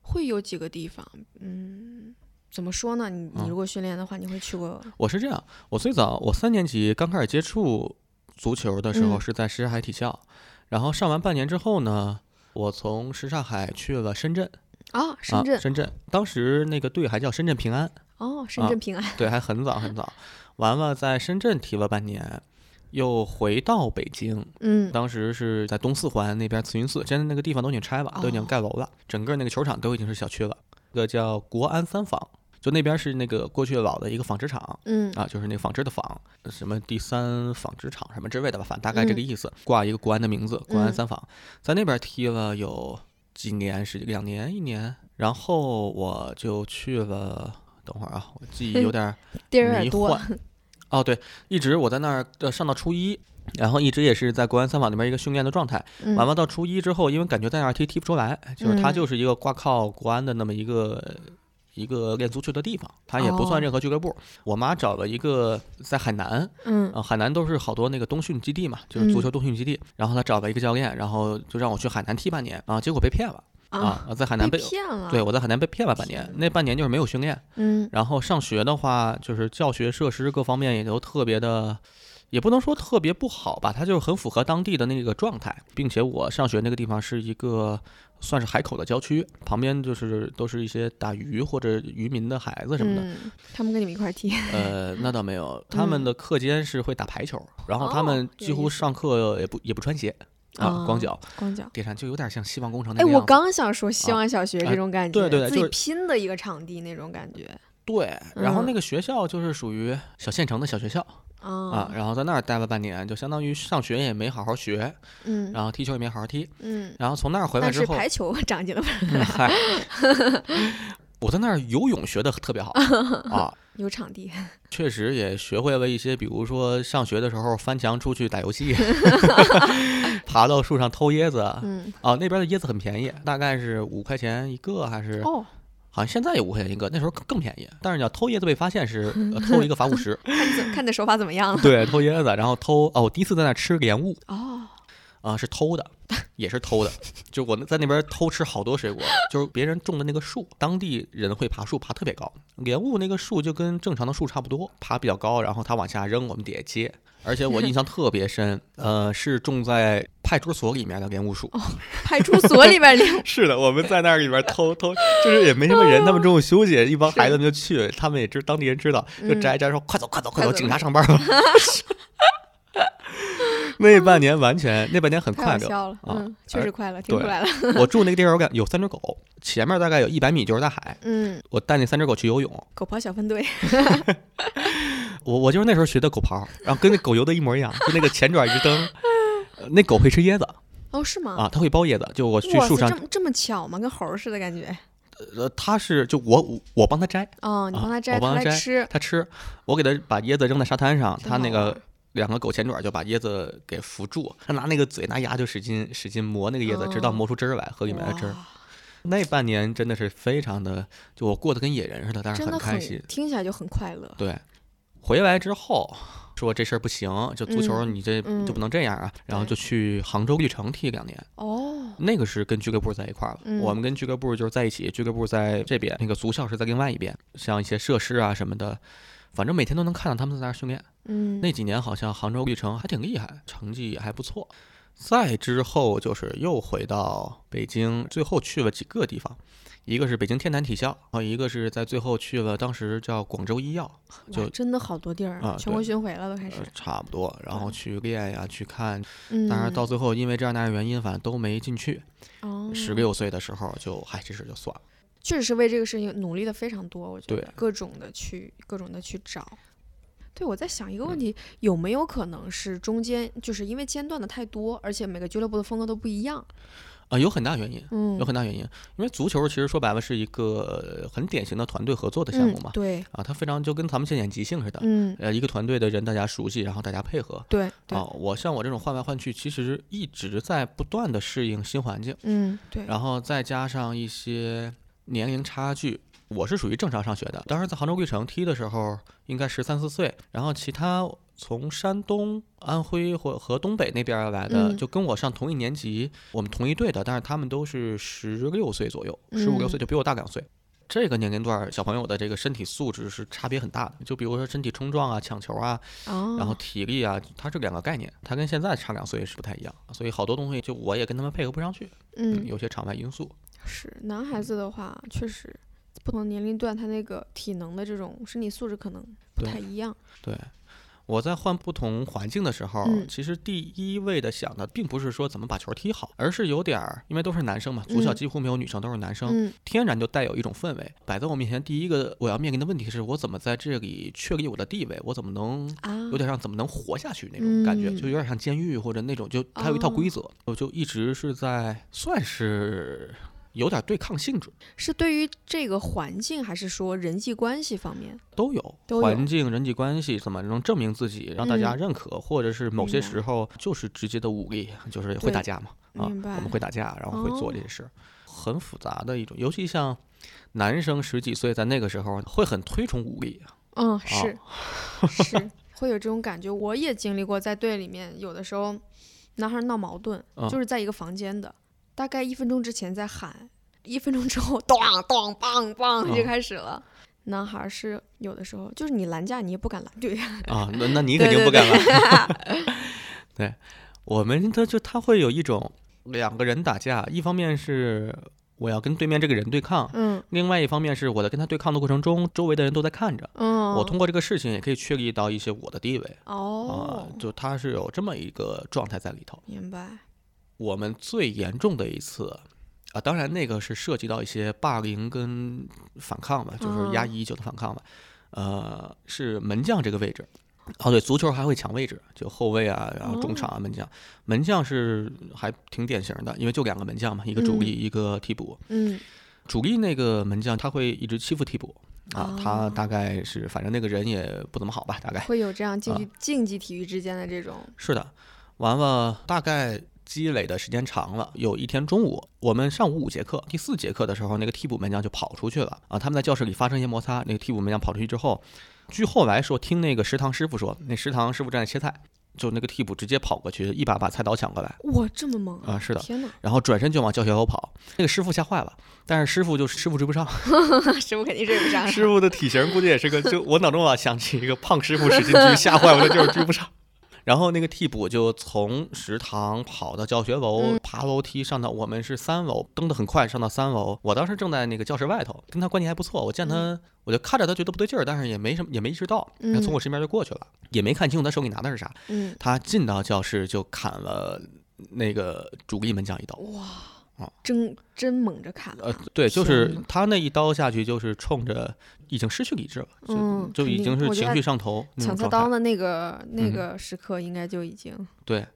会有几个地方。嗯，怎么说呢？你你如果训练的话，你会去过？我是这样，我最早我三年级刚开始接触足球的时候是在什刹海体校，然后上完半年之后呢，我从什刹海去了深圳。啊，深圳，深圳，当时那个队还叫深圳平安。哦，深圳平安，对，还很早很早。完了，在深圳踢了半年，又回到北京。嗯，当时是在东四环那边慈云寺，现在那个地方都已经拆了，都已经盖楼了，整个那个球场都已经是小区了。一个叫国安三纺，就那边是那个过去老的一个纺织厂。嗯，啊，就是那纺织的纺，什么第三纺织厂什么之类的吧，反正大概这个意思，挂一个国安的名字，国安三纺，在那边踢了有。几年是两年一年，然后我就去了。等会儿啊，我记忆有点 迷幻哦，对，一直我在那儿呃上到初一，然后一直也是在国安三坊那边一个训练的状态。嗯完了到初一之后，因为感觉在那儿踢踢不出来，就是它嗯就是一个挂靠国安的那么一个。一个练足球的地方，它也不哦算任何俱乐部。我妈找了一个在海南，嗯啊，海南都是好多那个冬训基地嘛，就是足球冬训基地。然后她找了一个教练，然后就让我去海南踢半年啊，结果被骗了啊，在海南被被骗了。对，我在海南被骗了半年，那半年就是没有训练。嗯然后上学的话，就是教学设施各方面也都特别的，也不能说特别不好吧，它就是很符合当地的那个状态，并且我上学那个地方是一个算是海口的郊区，旁边就是都是一些打鱼或者渔民的孩子什么的。嗯，他们跟你们一块儿踢。呃，那倒没有，他们嗯的课间是会打排球，然后他哦们几乎上课也不也不穿鞋啊，光哦脚。光脚。地上就有点像希望工程那哎。我刚想说希啊望小学哎这种感觉，对对对自己拼的一个场地那种感觉对，然后嗯那个学校就是属于小县城的小学校。啊啊，然后在那儿待了半年，就相当于上学也没好好学，嗯然后踢球也没好好踢，嗯，然后从那儿回来之后，排球长进了，嗯 嗨，我在那儿游泳学的特别好 啊，有场地，确实也学会了一些，比如说上学的时候翻墙出去打游戏，爬到树上偷椰子嗯。啊，嗯那边的椰子很便宜，大概是五块钱一个，还是哦，好像现在也五块钱一个，那时候更更便宜。但是你要偷椰子被发现是、呃 偷一个罚五十，看你怎看你的手法怎么样了？对，偷椰子，然后偷哦，我第一次在那吃莲雾。哦，啊、是偷的，也是偷的。就我们在那边偷吃好多水果，就是别人种的那个树，当地人会爬树，爬特别高。莲雾那个树就跟正常的树差不多，爬比较高，然后他往下扔，我们底下接。而且我印象特别深，呃，是种在派出所里面的莲雾树。派出所里边领 是的，我们在那里边偷偷，就是也没什么人，他们中午休息，一帮孩子们就去，他们也知当地人知道，就嗯摘一摘说快走快走，快走警察上班了。那半年完全，那半年很快乐。嗯，确实快乐，听出来了，我住那个地方，我感有三只狗，前面大概有一百米就是大海。嗯，我带那三只狗去游泳，狗刨小分队，我我就是那时候学的狗刨，然后跟那狗游的一模一样，就那个前爪一蹬，呃那狗会吃椰子哦，是吗？啊，它会剥椰子。就我去，树上这，么这么巧吗？跟猴儿似的感觉。呃，它是就我我我帮它摘，哦，你啊帮它摘，我帮它吃，它吃，我给它把椰子扔在沙滩上，它那个玩两个狗前爪就把椰子给扶住，他拿那个嘴拿牙就使劲使劲磨那个椰子，直到哦磨出汁儿来，喝里面的汁儿。那半年真的是非常的，就我过得跟野人似的，但是很开心。听起来就很快乐。对，回来之后说这事儿不行，就足球嗯你这嗯就不能这样啊，然后就去杭州绿城踢两年。哦，那个是跟俱乐部在一块儿了，嗯我们跟俱乐部就是在一起，俱乐部在这边，那个足校是在另外一边，像一些设施啊什么的，反正每天都能看到他们在那儿训练。嗯，那几年好像杭州绿城还挺厉害，成绩也还不错。再之后就是又回到北京，最后去了几个地方，一个是北京天坛体校，然后一个是在最后去了当时叫广州医药，就哇真的好多地儿啊对全国巡回了都开始呃。差不多，然后去练呀，去看。嗯，当然到最后因为这样那样原因，反正都没进去。哦，十六岁的时候就，嗨，这事就算了。确实是为这个事情努力的非常多，我觉对得各种的去各种的去找。对，我在想一个嗯问题，有没有可能是中间就是因为间断的太多，而且每个俱乐部的风格都不一样？啊、有很大原因，嗯，有很大原因，因为足球其实说白了是一个呃很典型的团队合作的项目嘛嗯、，对，啊，它非常就跟咱们现在演即兴似的，嗯，呃，一个团队的人大家熟悉，然后大家配合。对对，啊，我像我这种换来换去，其实一直在不断的适应新环境，嗯，对，然后再加上一些年龄差距，我是属于正常上学的。当时在杭州绿城踢的时候，应该十三四岁，然后其他从山东、安徽或和东北那边儿来的，嗯就跟我上同一年级，我们同一队的，但是他们都是十六岁左右，十五六岁嗯就比我大两岁。这个年龄段儿小朋友的这个身体素质是差别很大的，就比如说身体冲撞啊、抢球啊，哦，然后体力啊，它是两个概念，它跟现在差两岁是不太一样，所以好多东西就我也跟他们配合不上去，嗯，有些场外因素。是男孩子的话，确实不同年龄段他那个体能的这种身体素质可能不太一样。对，我在换不同环境的时候，嗯其实第一位的想的并不是说怎么把球踢好，而是有点儿，因为都是男生嘛，足校嗯几乎没有女生，都是男生，嗯天然就带有一种氛围。摆在我面前，第一个我要面临的问题是我怎么在这里确立我的地位，我怎么能。啊，有点像怎么能活下去那种感觉，嗯就有点像监狱或者那种，就它有一套规哦则，我就一直是在算是有点对抗性质，是对于这个环境，还是说人际关系方面？都有都有。环境、人际关系怎么能证明自己，让大家嗯。认可，或者是某些时候就是直接的武力，就是会打架嘛啊，我们会打架，然后会做这哦。些事，很复杂的一种，尤其像男生十几岁，在那个时候会很推崇武力，嗯，是、是会有这种感觉。我也经历过，在队里面，有的时候男孩闹矛盾，嗯。就是在一个房间的，大概一分钟之前在喊，一分钟之后，咚咚梆梆就嗯开始了。男孩是有的时候，就是你拦架你也不敢拦，对呀，啊，那那你肯定不对敢了。对，我们他就他会有一种两个人打架，一方面是我要跟对面这个人对抗，嗯另外一方面是我在跟他对抗的过程中，周围的人都在看着。嗯，我通过这个事情也可以确立到一些我的地位啊、哦，就他是有这么一个状态在里头。明白，我们最严重的一次啊，当然那个是涉及到一些霸凌跟反抗吧，就是压嗯抑已久的反抗吧。呃，是门将这个位置。哦，对，足球还会抢位置，就后卫啊，然后中场啊，门将。门将是还挺典型的，因为就两个门将嘛，一个主力，一个替补。嗯主力那个门将他会一直欺负替补啊，他哦大概是反正那个人也不怎么好吧，大概会有这样竞啊技、竞技体育之间的这种，是的。完了，大概积累的时间长了，有一天中午，我们上午五节课，第四节课的时候，那个替补门将就跑出去了啊，他们在教室里发生一些摩擦，那个替补门将跑出去之后，据后来说，听那个食堂师傅说，那食堂师傅正在切菜。就那个替补直接跑过去，一把把菜刀抢过来哇，这么猛啊！是的，天哪，然后转身就往教学楼跑。那个师傅吓坏了，但是师傅就是师傅追不上，师傅肯定追不上，师傅的体型估计也是个，就我脑中啊想起一个胖师傅使劲 追，吓坏我了，就是追不上。然后那个替补就从食堂跑到教学楼，嗯爬楼梯上到我们是三楼，蹬得很快，上到三楼。我当时正在那个教室外头，跟他关系还不错，我见他，我就看着他觉得不对劲儿，但是也没什么，也没意识到，他从我身边就过去了，也没看清楚他手里拿的是啥。嗯，他进到教室就砍了那个主力门将一刀。哇啊，真真猛着砍，呃，对，就是他那一刀下去，就是冲着已经失去理智了，就、嗯就已经是情绪上头抢种状态。菜刀的那个那嗯个时刻，应该就已经对，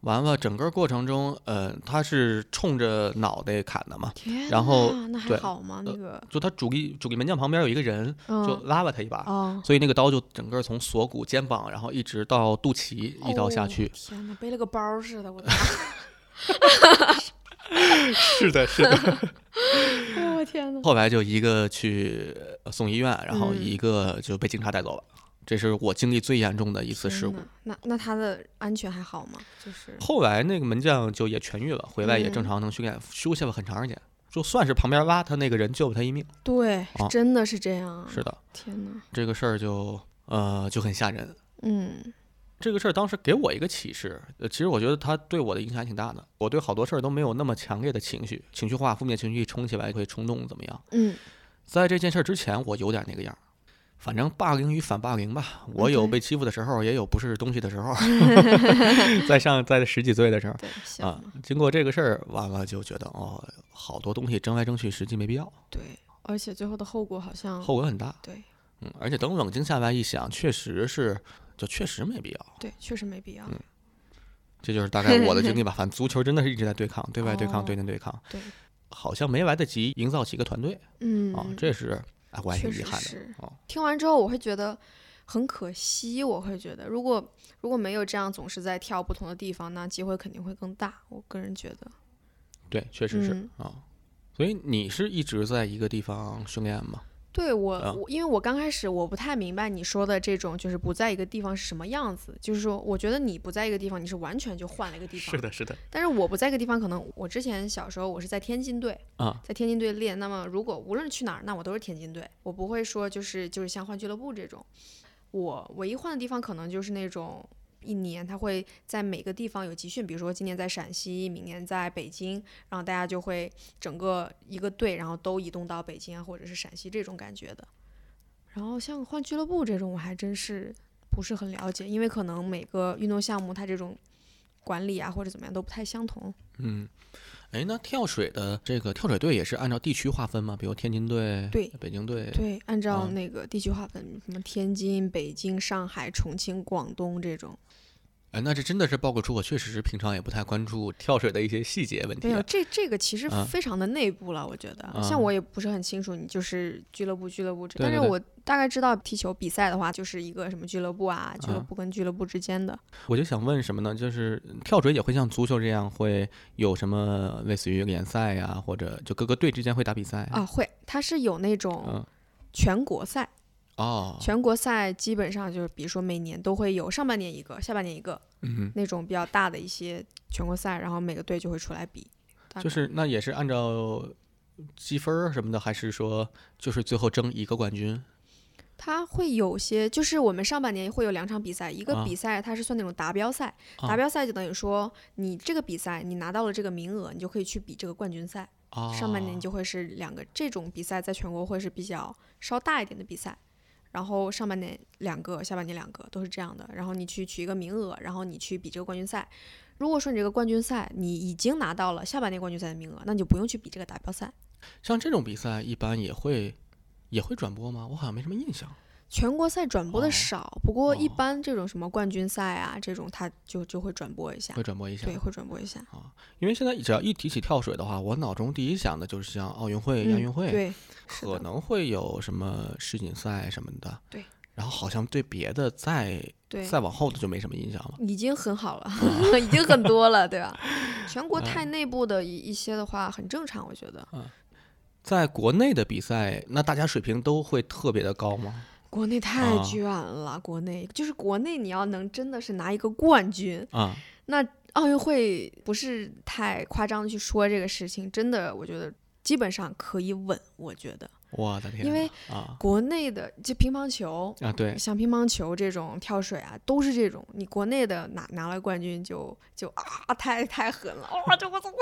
完了，整个过程中，呃，他是冲着脑袋砍的嘛，天然后那还好吗？那呃个就他主力主力门将旁边有一个人，就嗯拉了他一把，哦，所以那个刀就整个从锁骨、肩膀，然后一直到肚脐，一刀下哦去。天哪，背了个包似的，我的 是的，是的。妈！我天哪！后来就一个去呃送医院，然后嗯一个就被警察带走了。这是我经历最严重的一次事故那那他的安全还好吗？就是后来那个门将就也痊愈了，回来也正嗯常能训练，休息了很长时间。就算是旁边拉他那个人救了他一命。对，啊真的是这样啊。是的，天哪，这个事儿就呃就很吓人。嗯这个事儿当时给我一个启示，呃，其实我觉得它对我的影响还挺大的。我对好多事儿都没有那么强烈的情绪，情绪化、负面情绪冲起来会冲动怎么样？嗯，在这件事儿之前，我有点那个样儿。反正霸凌与反霸凌吧，我有被欺负的时候，也有不是东西的时候。在上在十几岁的时候 啊，经过这个事儿，完了就觉得哦，好多东西争来争去，实际没必要，对，而且最后的后果好像后果很大。对嗯，而且等冷静下来一想，确实是，就确实没必要。对，确实没必要。嗯这就是大概我的经历吧。反正足球真的是一直在对抗，对外对抗，哦对内对抗，对，好像没来得及营造起一个团队嗯，啊，这是哎，我还挺遗憾的哦。听完之后，我会觉得很可惜。我会觉得，如果如果没有这样总是在跳不同的地方，那机会肯定会更大。我个人觉得，对，确实是嗯啊。所以你是一直在一个地方训练吗？对我，啊我因为我刚开始我不太明白你说的这种，就是不在一个地方是什么样子。就是说，我觉得你不在一个地方，你是完全就换了一个地方。是。的，是的但是我不在一个地方，可能我之前小时候我是在天津队，啊，在天津队练。那么如果无论去哪儿，那我都是天津队，我不会说就是就是像换俱乐部这种。我唯一换的地方可能就是那种一年他会在每个地方有集训，比如说今年在陕西，明年在北京，然后大家就会整个一个队，然后都移动到北京啊或者是陕西这种感觉的。然后像换俱乐部这种，我还真是不是很了解，因为可能每个运动项目它这种管理啊或者怎么样都不太相同。嗯。哎，那跳水的这个跳水队也是按照地区划分吗？比如天津队、对北京队，对，按照啊那个地区划分，什么天津、北京、上海、重庆、广东这种。哎，那这真的是报个出我确实是平常也不太关注跳水的一些细节问题啊。没有，这这个其实啊非常的内部了，我觉得。啊像我也不是很清楚，你就是俱乐部俱乐部制，对对对但是我大概知道踢球比赛的话，就是一个什么俱乐部啊，俱乐啊部跟俱乐部之间的。我就想问什么呢？就是跳水也会像足球这样，会有什么类似于联赛呀，或者就各个队之间会打比赛啊，会，它是有那种嗯，全国赛，哦，全国赛基本上就是，比如说每年都会有上半年一个，下半年一个嗯，那种比较大的一些全国赛，然后每个队就会出来比。就是那也是按照积分儿什么的，还是说就是最后争一个冠军？它会有些，就是我们上半年会有两场比赛，一个啊比赛它是算那种达标赛，啊达标赛就等于说你这个比赛你拿到了这个名额，你就可以去比这个冠军赛。哦，上半年就会是两个这种比赛，在全国会是比较稍大一点的比赛，然后上半年两个，下半年两个都是这样的。然后你去取一个名额，然后你去比这个冠军赛。如果说你这个冠军赛你已经拿到了下半年冠军赛的名额，那你就不用去比这个达标赛。像这种比赛一般也会也会转播吗？我好像没什么印象。全国赛转播哦的少，不过一哦般这种什么冠军赛啊，这种他就就会转播一下会，转播一下。对，会转播一下啊。因为现在只要一提起跳水的话，我脑中第一想的就是像奥运会、亚嗯运会，对，可能会有什么世锦赛什么的。对。然后好像对别的再对，再往后的就没什么印象了。已经很好了，已经很多了，对吧？全国嗯太内部的一一些的话，很正常，我觉得。嗯在国内的比赛，那大家水平都会特别的高吗？国内太啊卷了，国内就是国内，你要能真的是拿一个冠军，啊，那奥运会不是太夸张的去说这个事情，真的，我觉得基本上可以稳，我觉得，我的天！因为啊国内的就乒乓球。啊，对，像乒乓球这种跳水啊，都是这种。你国内的拿拿了冠军就就啊，太太狠了，哇、这我怎么？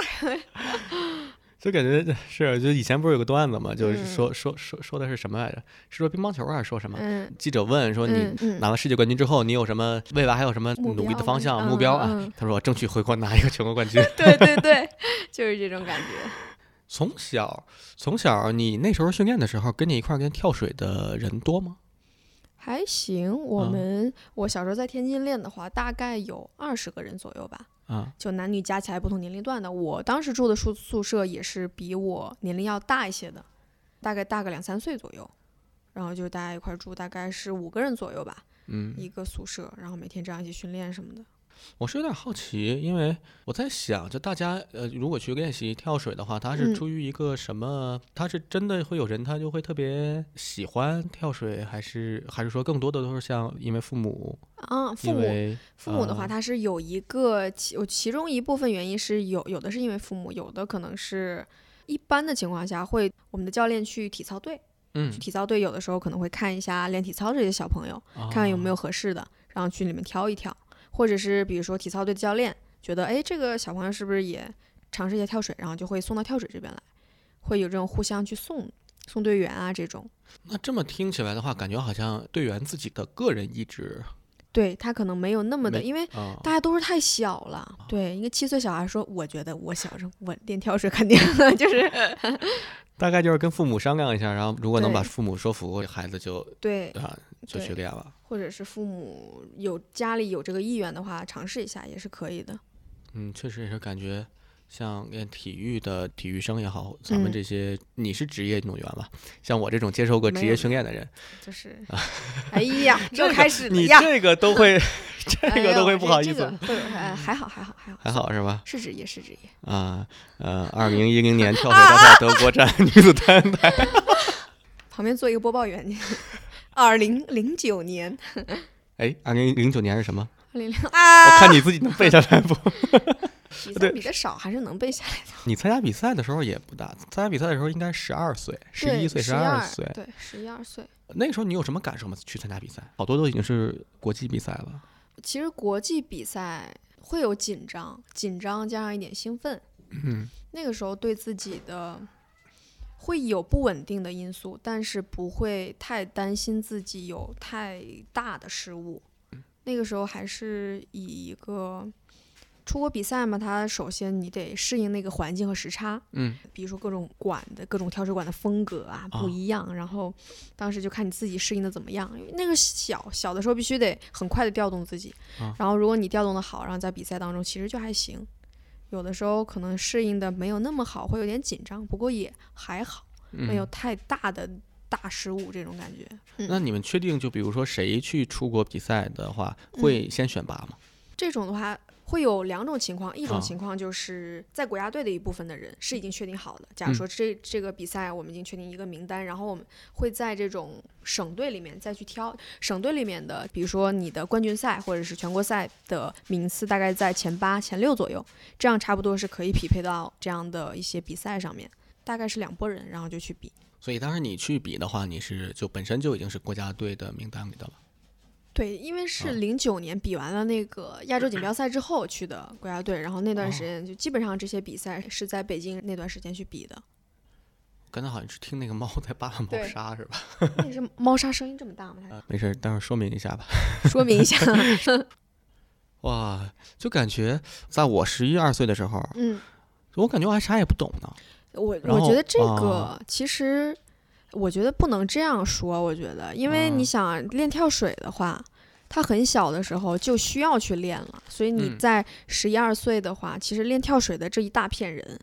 就感觉是，就以前不是有个段子嘛，就是嗯说、说说说的是什么来着？是说乒乓球还是说什么？嗯记者问说你拿了世界冠军之后，你有什么未来还有什么努力的方向、嗯目标啊？嗯他说争取回国拿一个全国冠军。对对对，就是这种感觉。从小从小，你那时候训练的时候，跟你一块儿跟跳水的人多吗？还行，我嗯们、我小时候在天津练的话，大概有二十个人左右吧，啊，就男女加起来不同年龄段的。我当时住的宿宿舍也是比我年龄要大一些的，大概大个两三岁左右。然后就大家一块儿住，大概是五个人左右吧，嗯，一个宿舍，然后每天这样一起训练什么的。我是有点好奇，因为我在想，就大家呃，如果去练习跳水的话，他是嗯。出于一个什么？他是真的会有人他就会特别喜欢跳水，还是还是说更多的都是像因为父母，啊，父母父母的话，啊。他是有一个其有其中一部分原因是有有的是因为父母，有的可能是一般的情况下会我们的教练去体操队，嗯。去体操队有的时候可能会看一下练体操这些小朋友，看看有没有有合适的，然后去里面挑一挑，或者是比如说体操队的教练觉得哎这个小朋友是不是也尝试一下跳水，然后就会送到跳水这边来，会有这种互相去送送队员啊这种。那这么听起来的话，感觉好像队员自己的个人意志对他可能没有那么的，因为啊，大家都是太小了。对，一个七岁小孩说，我觉得我小时候我练跳水肯定就是 大概就是跟父母商量一下，然后如果能把父母说服，孩子就对，啊就去练了。或者是父母有家里有这个意愿的话，尝试一下也是可以的。嗯，确实也是感觉像练体育的体育生也好，咱们嗯这些、你是职业运动员吧？像我这种接受过职业训练的人，就是，哎呀，这个又开始了呀，你这个都会，这哎个都会不好意思，这个会 哎还好还好还好还好是吧？是职业是职业。啊，呃，二零一零年跳水大赛德国站女子单排，旁边做一个播报员，二零零九年，哎，二零零九年是什么？二零零啊我啊，看你自己能背下来不？比赛对比的少，还是能背下来的。你参加比赛的时候也不大，参加比赛的时候应该十二岁、十一岁、十12二岁。对，十一二岁。那个时候你有什么感受吗？去参加比赛，好多都已经是国际比赛了。其实国际比赛会有紧张，紧张加上一点兴奋。嗯，那个时候对自己的会有不稳定的因素，但是不会太担心自己有太大的失误。那个时候还是以一个出国比赛嘛，它首先你得适应那个环境和时差，嗯，比如说各种馆的各种跳水馆的风格啊啊不一样，然后当时就看你自己适应的怎么样。因为那个小小的时候必须得很快的调动自己，啊然后如果你调动的好，然后在比赛当中其实就还行。有的时候可能适应的没有那么好，会有点紧张，不过也还好，没有嗯。太大的大失误这种感觉。那你们确定就比如说谁去出国比赛的话，嗯会先选拔吗？这种的话会有两种情况，一种啊情况就是在国家队的一部分的人是已经确定好的。假嗯如说这这个比赛我们已经确定一个名单，然后我们会在这种省队里面再去挑省队里面的，比如说你的冠军赛或者是全国赛的名次大概在前八、前六左右，这样差不多是可以匹配到这样的一些比赛上面。大概是两拨人，然后就去比。所以当时你去比的话，你是就本身就已经是国家队的名单里的了。对，因为是啊零九年比完了那个亚洲锦标赛之后去的国家队，然后那段哦时间就基本上这些比赛是在北京那段时间去比的。刚才好像是听那个猫在扒拉猫砂是吧？那是猫砂声音这么大吗？呃，没事儿，待会儿说明一下吧。说明一下。哇，就感觉在我十一二岁的时候，嗯，我感觉我还啥也不懂呢。我我觉得这啊个其实，我觉得不能这样说。我觉得，因为啊你想练跳水的话，他很小的时候就需要去练了，所以你嗯在十一二岁的话，其实练跳水的这一大片人，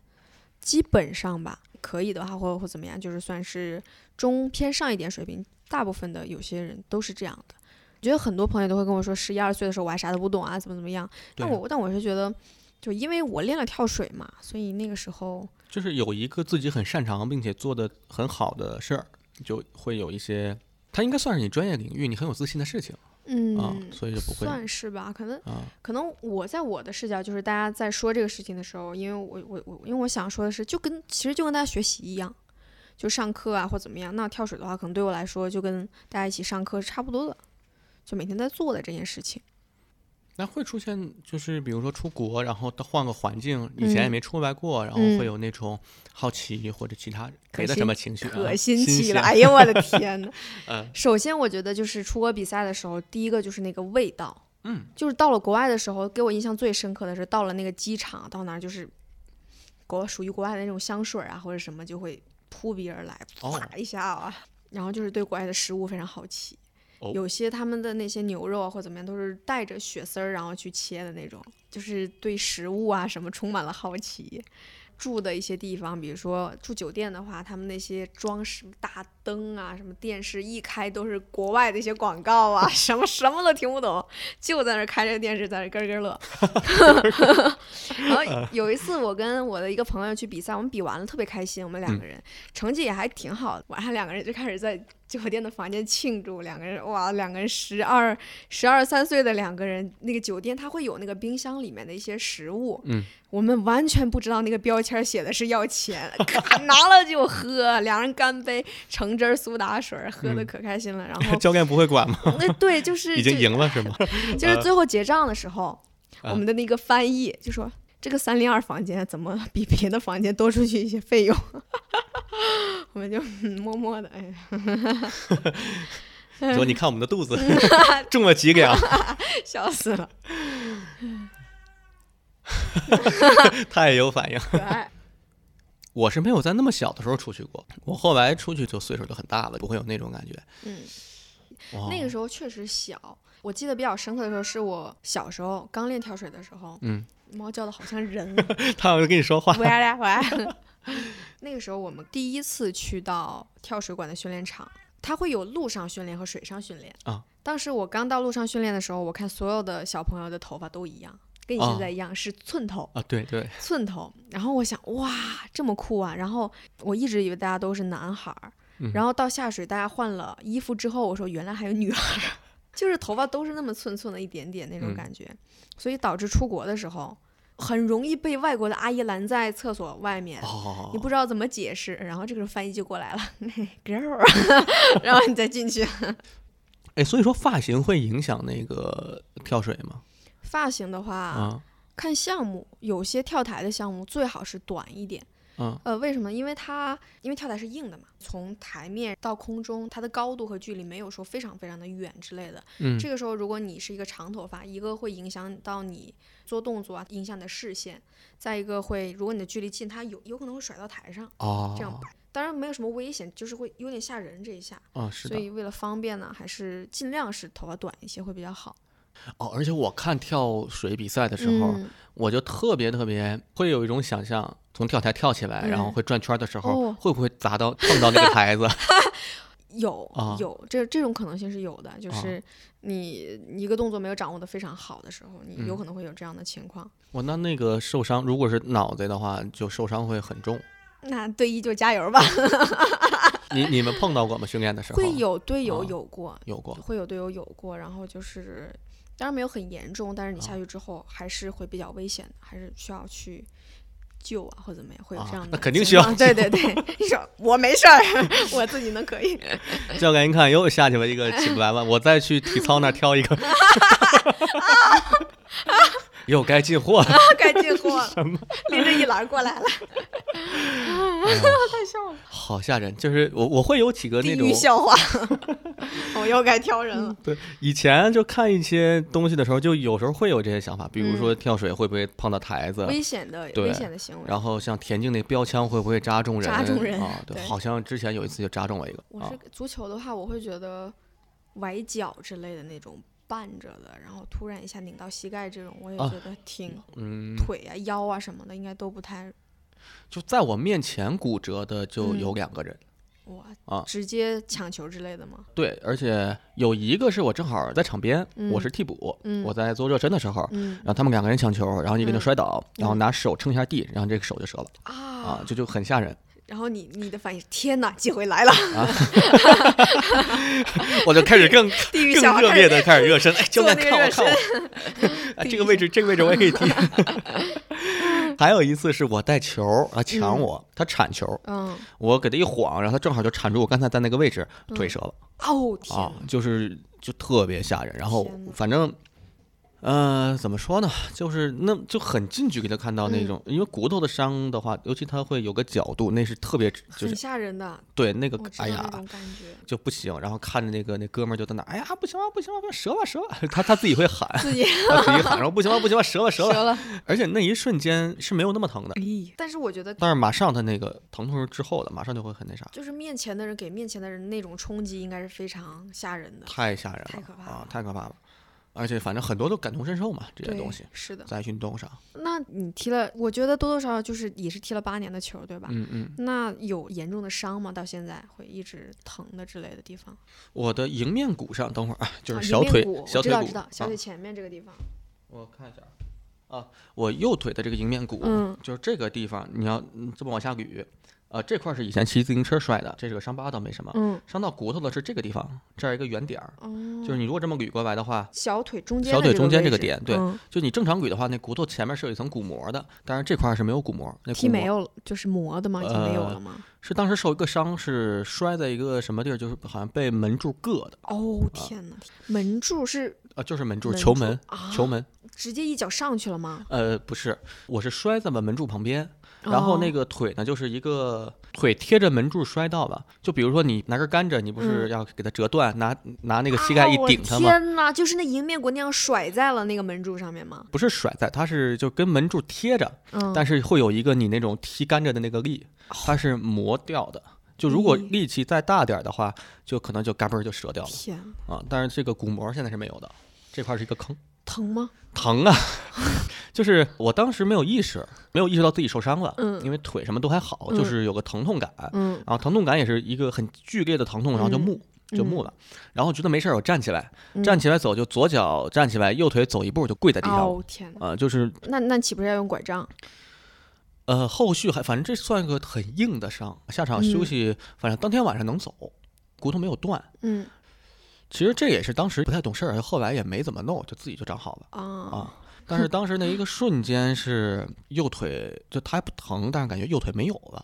基本上吧，可以的话或或怎么样，就是算是中偏上一点水平。大部分的有些人都是这样的。我觉得很多朋友都会跟我说，十一二岁的时候我还啥都不懂啊，怎么怎么样。但我但我是觉得，就因为我练了跳水嘛，所以那个时候。就是有一个自己很擅长并且做的很好的事儿，就会有一些，它应该算是你专业领域，你很有自信的事情嗯，啊，所以就不会算是吧，可能啊，可能我在我的视角，就是大家在说这个事情的时候，因为我我我，因为我想说的是，就跟其实就跟大家学习一样，就上课啊或怎么样。那跳水的话，可能对我来说就跟大家一起上课是差不多的，就每天在做的这件事情。那会出现就是比如说出国，然后到换个环境，以前也嗯没出来过，然后嗯会有那种好奇或者其他可别的什么情绪啊，可新新奇了！鲜哎呀，我的天呐，嗯首先，我觉得就是出国比赛的时候，第一个就是那个味道，嗯，就是到了国外的时候，给我印象最深刻的是到了那个机场，到那儿就是国属于国外的那种香水啊或者什么就会扑鼻而来，哦啪一下啊，然后就是对国外的食物非常好奇。哦有些他们的那些牛肉啊或怎么样，都是带着血丝儿然后去切的那种，就是对食物啊什么充满了好奇。住的一些地方，比如说住酒店的话，他们那些装饰大灯啊，什么电视一开都是国外的一些广告啊，什么什么都听不懂，就在那儿开着电视在那咯咯乐。然后有一次我跟我的一个朋友去比赛，我们比完了特别开心，我们两个人、成绩也还挺好的。晚上两个人就开始在酒店的房间庆祝，两个人哇，两个人十二十二三岁的两个人，那个酒店它会有那个冰箱里面的一些食物，嗯，我们完全不知道那个标签写的是要钱，咔 拿了就喝，两人干杯，橙汁儿苏打水儿，喝的嗯可开心了。然后 教练不会管吗？那对，就是已经赢了是吗？就是最后结账的时候，啊我们的那个翻译就说。这个三零二房间怎么比别的房间多出去一些费用？我们就、嗯默默的，哎呀，说你看我们的肚子 重了几两，笑死了，太有反应。我是没有在那么小的时候出去过，我后来出去就岁数就很大了，不会有那种感觉。嗯，哇，那个时候确实小。我记得比较深刻的时候，是我小时候刚练跳水的时候，嗯，猫叫的好像人，它好像跟你说话，喂来喂。那个时候我们第一次去到跳水馆的训练场，它会有陆上训练和水上训练。啊。当时我刚到陆上训练的时候，我看所有的小朋友的头发都一样，跟你现在一样、是寸头。啊，对对，寸头，然后我想哇这么酷啊，然后我一直以为大家都是男孩儿，嗯。然后到下水大家换了衣服之后，我说原来还有女孩儿，就是头发都是那么寸寸的一点点那种嗯感觉，所以导致出国的时候很容易被外国的阿姨拦在厕所外面。哦，你不知道怎么解释，然后这个时候翻译就过来了，girl，然后你再进去。哎，所以说发型会影响那个跳水吗？发型的话，啊，看项目，有些跳台的项目最好是短一点，嗯呃，为什么？因为它因为跳台是硬的嘛，从台面到空中，它的高度和距离没有说非常非常的远之类的。嗯这个时候，如果你是一个长头发，一个会影响到你做动作啊，影响你的视线；再一个会，如果你的距离近，它有有可能会甩到台上，哦，这样摆。当然没有什么危险，就是会有点吓人这一下。啊是的所以为了方便呢，还是尽量是头发短一些会比较好。哦，而且我看跳水比赛的时候，嗯。我就特别特别会有一种想象，从跳台跳起来，然后嗯。会转圈的时候，哦。会不会砸到碰到那个台子？有、啊。有这这种可能性是有的，就啊。是你一个动作没有掌握的非常好的时候，你有嗯。可能会有这样的情况。我那那个受伤，如果是脑袋的话，就受伤会很重。那队医就加油吧，你你们碰到过吗？训练的时候？会有队友啊。有过，有过。会有队友有过，然后就是当然没有很严重，但是你啊下去之后还是会比较危险的，还是需要去。救啊，或者怎么样，会有啊这样的、那肯定需要对对对，你说我没事儿，我自己能可以。教练一看又下去了一个起不来了，我再去体操那儿挑一个，又该进货了。该进货了，什么拎着一篮过来了，太笑了，好吓人！就是我我会有几个那种狱笑话，我又该挑人了。对，以前就看一些东西的时候，就有时候会有这些想法，比如说跳水会不会碰到台子，危险的危险的行为。然后像田径那标枪会不会扎中人？扎中人啊，对，对好像之前有一次就扎中我一个啊我是足球的话，我会觉得崴脚之类的那种绊着的，然后突然一下拧到膝盖这种，我也啊觉得挺、嗯，腿啊、腰啊什么的，应该都不太就在我面前骨折的就嗯有两个人。哇啊直接抢球之类的吗？对，而且有一个是我正好在场边，我嗯是替补，嗯我在做热身的时候，嗯然后他们两个人抢球，然后一个人嗯摔倒，然后嗯拿手撑一下地，然后这个手就折了啊啊，这就很吓人。然后你你的反应天哪，机会来了，我就开始更 更热烈的开始热身，哎，教练做那个热看我看我，啊，这个位置这个位置我也可以踢。还有一次是我带球，啊抢嗯我，他铲球，嗯我给他一晃，然后他正好就铲住我刚才在那个位置，腿折了哦天啊，就是就特别吓人。然后反正。呃，怎么说呢？就是那就很近距离的看到那嗯。种，因为骨头的伤的话，尤其它会有个角度，那是特别就是很吓人的，对那个哎呀感觉，就不行，然后看着那个那哥们儿就在那，哎呀不行了不行了，不行折吧折吧，他他自己会喊，自己他自己喊，然后不行了不行了，折吧，折了，而且那一瞬间是没有那么疼的，咦，但是我觉得但是马上他那个疼痛是之后的，马上就会很那啥，就是面前的人给面前的人那种冲击，应该是非常吓人的。太吓人了，太可怕啊了，太可怕了，而且反正很多都感同身受嘛，这些东西是的。在运动上，那你踢了，我觉得多多少少就是也是踢了八年的球，对吧？嗯嗯，那有严重的伤吗？到现在会一直疼的之类的地方？我的迎面骨上，等会儿啊，就啊是小腿小腿骨，知道知道，小啊腿前面这个地方。我看一下啊，我右腿的这个迎面骨，嗯就是这个地方，你要嗯这么往下捋，呃，这块儿是以前骑自行车摔的，这是个伤疤，倒没什么。嗯伤到骨头的是这个地方，这儿一个圆点儿，哦，就是你如果这么捋过来的话，小腿中间这小腿中间这个点对嗯就你正常捋的话，那骨头前面是有一层骨膜的，但是这块儿是没有骨膜，那踢骨膜没有就是磨的吗？已经没有呃了吗？是当时受一个伤，是摔在一个什么地儿，就是好像被门柱硌的，哦天哪！门柱是呃，就是门柱，门球门，啊，球门，直接一脚上去了吗？呃，不是，我是摔在了门柱旁边，然后那哦个腿呢，就是一个腿贴着门柱摔到了。就比如说你拿根甘蔗，你不是嗯要给它折断，拿拿那个膝盖一顶它吗？天哪！就是那迎面骨那样甩在了那个门柱上面吗？不是甩在，它是就跟门柱贴着，嗯，但是会有一个你那种踢甘蔗的那个力，它是磨掉的。就如果力气再大点儿的话，就可能就嘎嘣儿就折掉了天，啊。但是这个骨膜现在是没有的，这块儿是一个坑。疼吗？疼啊！就是我当时没有意识，没有意识到自己受伤了，嗯因为腿什么都还好，就嗯是有个疼痛感，嗯，然后疼痛感也是一个很剧烈的疼痛，然后就嗯木、就木了，然后觉得没事儿，我站起来，嗯站起来走就左脚站起来，右腿走一步就跪在地上，哦天哪！呃，就是那那岂不是要用拐杖？呃后续还反正这算一个很硬的伤，下场休嗯息，反正当天晚上能走，骨头没有断。嗯其实这也是当时不太懂事儿，后来也没怎么弄，就自己就长好了。啊啊，但是当时那一个瞬间是右腿，就它还不疼，但是感觉右腿没有了，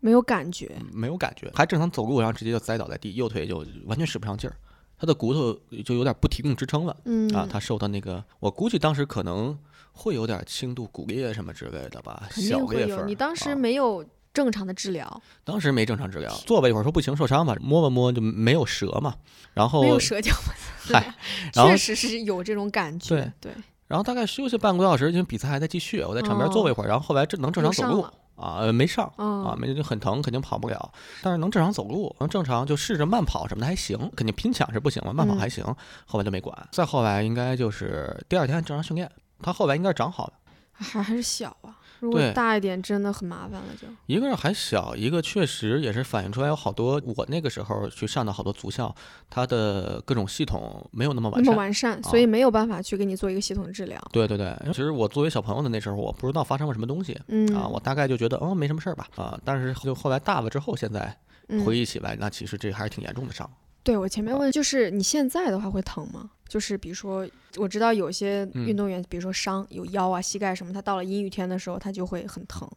没有感觉。没有感觉，还正常走路，然后直接就栽倒在地，右腿就完全使不上劲儿，他的骨头就有点不提供支撑了嗯啊。他受到那个，我估计当时可能会有点轻度骨裂什么之类的吧，肯小定会有。裂缝。你当时啊没有正常的治疗？当时没正常治疗，坐吧一会儿说不行，受伤吧，摸吧摸就没有折嘛，然后没有舌角，嗨，确实是有这种感觉。对对，然后大概休息半个多小时，因为比赛还在继续，我在场边坐了一会儿，然后后来正能正常走路啊，呃没上。啊，嗯，没就很疼，肯定跑不了，但是能正常走路，能正常就试着慢跑什么的还行，肯定拼抢是不行了，慢跑嗯还行，后来就没管。再后来应该就是第二天正常训练，他后来应该是长好了。还还是小啊。如果大一点，真的很麻烦了就。一个是还小，一个确实也是反映出来有好多我那个时候去上的好多足校，它的各种系统没有那么完那么善。完善，啊所以没有办法去给你做一个系统的治疗。对对对，其实我作为小朋友的那时候，我不知道发生了什么东西嗯啊，我大概就觉得哦没什么事儿吧啊，但是就后来大了之后，现在嗯回忆起来，那其实这还是挺严重的伤。对我前面问，就是你现在的话会疼吗？就是比如说，我知道有些嗯。运动员，比如说伤有腰啊、膝盖什么，他到了阴雨天的时候，他就会很疼。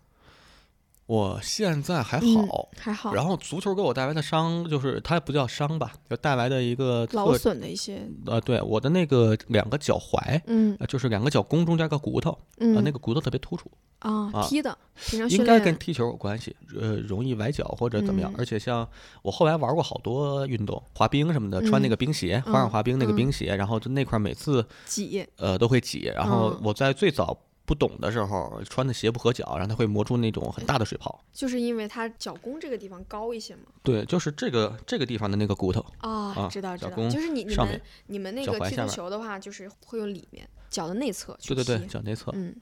我现在还嗯好，还好，然后足球给我带来的伤，就是它也不叫伤吧，就带来的一个劳损的一些，呃，对我的那个两个脚踝，嗯。呃就是两个脚弓中间个骨头，嗯，呃，那个骨头特别突出，啊啊踢的，平常应该跟，踢球有关系，呃，容易崴脚或者怎么样。嗯而且像我后来玩过好多运动，滑冰什么的，穿那嗯个冰鞋，花样滑冰那个嗯冰鞋，然后就那块儿每次挤，呃都会挤，然后嗯我在最早。不懂的时候，穿的鞋不合脚，然后它会磨出那种很大的水泡。就是因为它脚弓这个地方高一些嘛。对，就是这个这个地方的那个骨头啊，啊知道知道，脚弓就是你你们你们那个踢足球的话，就是会用里面脚的内侧去对对对，脚内侧。嗯，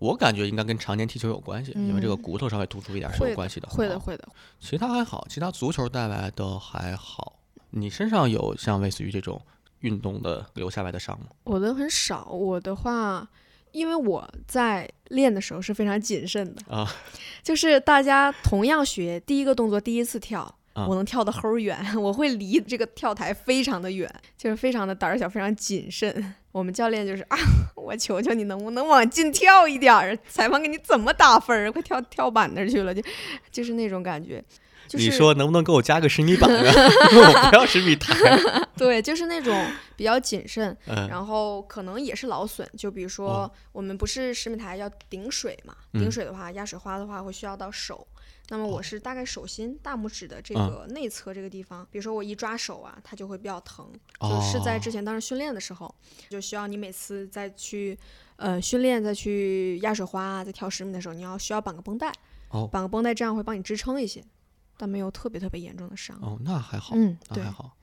我感觉应该跟常年踢球有关系，因为这个嗯骨头稍微突出一点是有关系的。啊会的会的。其他还好，其他足球带来的还好。你身上有像类似于这种运动的留下来的伤吗？我的很少，我的话，因为我在练的时候是非常谨慎的啊，就是大家同样学第一个动作，第一次跳。啊我能跳得齁儿远，我会离这个跳台非常的远，就是非常的胆儿小，非常谨慎。我们教练就是啊，我求求你能不能往近跳一点儿？裁判给你怎么打分儿？快跳跳板那儿去了，就就是那种感觉。就是、你说能不能给我加个十米板啊？我不要十米台。对，就是那种比较谨慎，嗯然后可能也是劳损，就比如说哦我们不是十米台要顶水嘛，顶嗯水的话，压水花的话会需要到手。那么我是大概手心大拇指的这嗯个内侧这个地方，比如说我一抓手啊，它就会比较疼。哦就是在之前当时训练的时候，就需要你每次再去呃训练再去压水花啊，再跳十米的时候，你要需要绑个绷带，哦绑个绷带这样会帮你支撑一些，但没有特别特别严重的伤。哦，那还好，嗯，那还，好。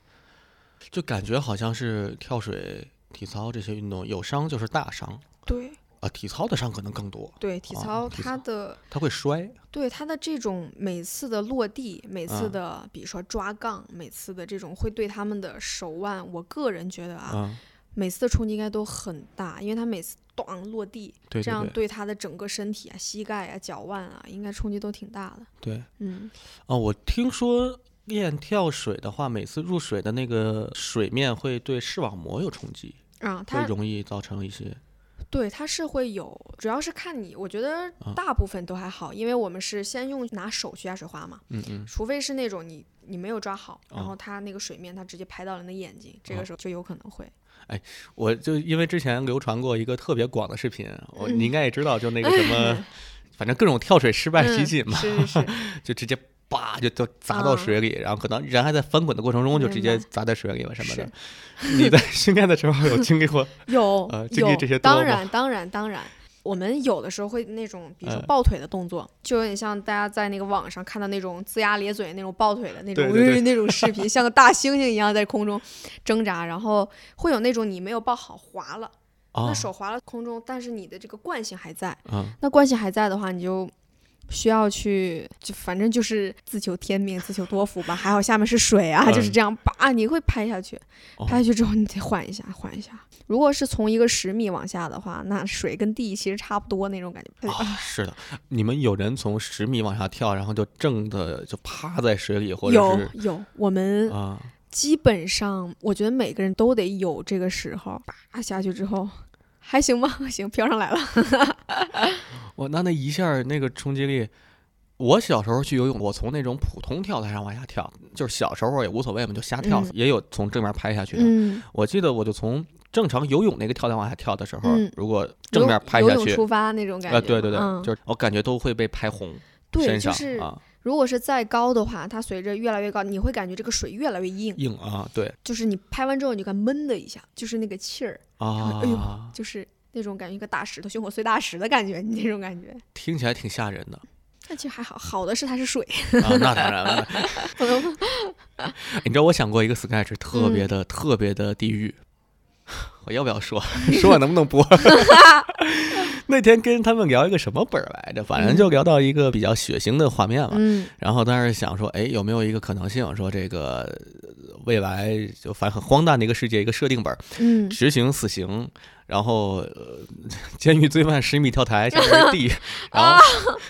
就感觉好像是跳水、体操这些运动有伤就是大伤对啊，体操的伤可能更多，对，体哦操它的。它会摔。对它的这种每次的落地，每次嗯的比如说抓杠，每次的这种会对他们的手腕，我个人觉得啊，嗯，每次的冲击应该都很大，因为它每次咣落地，对对对这样对他的整个身体啊、膝盖啊、脚腕啊，应该冲击都挺大的。对。嗯，哦，我听说练跳水的话，每次入水的那个水面会对视网膜有冲击，啊，会它容易造成一些对它是会有，主要是看你，我觉得啊大部分都还好，因为我们是先用拿手去压水花嘛，嗯嗯。除非是那种你你没有抓好，然啊后它那个水面它直接拍到了你的眼睛，这啊个时候就有可能会。哎我就因为之前流传过一个特别广的视频，我嗯。你应该也知道，就那个什么，反正各种跳水失败集嗯锦嘛，是是是，就直接叭就就砸到啊水里，然后可能人还在翻滚的过程中就直接砸在水里了什么的。你在 训练的时候有经历过？有呃经历有，这些当然当然当然。我们有的时候会那种，比如说嗯抱腿的动作，就有点像大家在那个网上看到那种龇牙咧嘴那种抱腿的那种，那种视频，像个大猩猩一样在空中挣扎，然后会有那种你没有抱好滑了，啊那手滑了空中，但是你的这个惯性还在，嗯那惯性还在的话，你就需要去，就反正就是自求天命，自求多福吧。还好下面是水啊，就是嗯这样，叭，你会拍下去，哦拍下去之后你得缓一下，缓一下。如果是从一个十米往下的话，那水跟地其实差不多那种感觉。啊，是的，你们有人从十米往下跳，然后就正的就趴在水里，或者有是有，我们啊，基本上我觉得每个人都得有这个时候，叭下去之后。还行吧，行，飘上来了。我那那一下那个冲击力，我小时候去游泳，我从那种普通跳台上往下跳，就是小时候也无所谓嘛，就瞎跳，嗯也有从正面拍下去的。嗯，我记得我就从正常游泳那个跳台往下跳的时候，嗯如果正面游拍下去，游泳出发那种感觉。呃，对对对，嗯就是我感觉都会被拍红。对，身上就是啊如果是再高的话，它随着越来越高，你会感觉这个水越来越硬，硬啊，对。就是你拍完之后你就感觉闷的一下，就是那个气儿，啊，哎呦。就是那种感觉，一个大石头胸口碎大石的感觉，你那种感觉。听起来挺吓人的。那其实还好，好的是它是水，啊，那当然了。你知道我想过一个 sketch，特别的、特别的地狱，我要不要说？说我能不能播？那天跟他们聊一个什么本儿来着？反正就聊到一个比较血腥的画面嘛。嗯然后当时想说，哎，有没有一个可能性，说这个呃未来就反正很荒诞的一个世界，一个设定本儿，嗯，执行死刑，然后呃，监狱罪犯十米跳台，下面是地，然后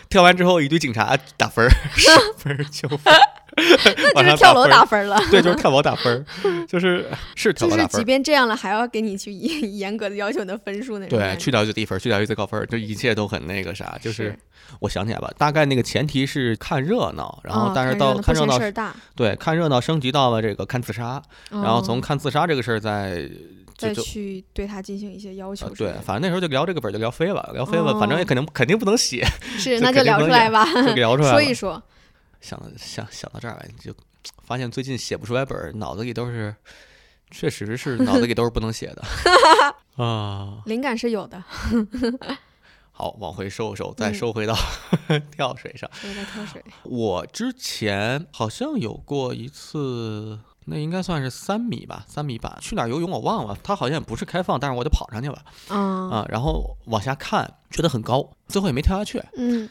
跳完之后一堆警察打分儿，十分儿九分儿，那就是跳楼打分了。对，就是跳楼打分儿，就是是跳就是即楼打分儿。便这样了，还要给你去严 严格的要求你的分数那种对，去掉最低分儿，去掉最高分就，一切都很那个啥，就是是我想起来吧，大概那个前提是看热闹，然后哦但是到看热闹看热闹事大，对看热闹升级到了这个看自杀，然后从哦看自杀这个事儿再再去对他进行一些要求呃对反正那时候就聊这个本就聊飞了，聊飞了，反正也哦肯定肯定不能写，是，这那就聊出来吧，就聊出来。说一说。想想想到这儿来，就发现最近写不出来本儿，脑子里都是，确实是脑子里都是不能写的 啊。灵感是有的，好，往回收收，再嗯收回到 跳水上。跳水。我之前好像有过一次，那应该算是三米吧，三米板，去哪儿游泳我忘了，它好像也不是开放，但是我得跑上去吧啊，啊，然后往下看，觉得很高，最后也没跳下去。嗯，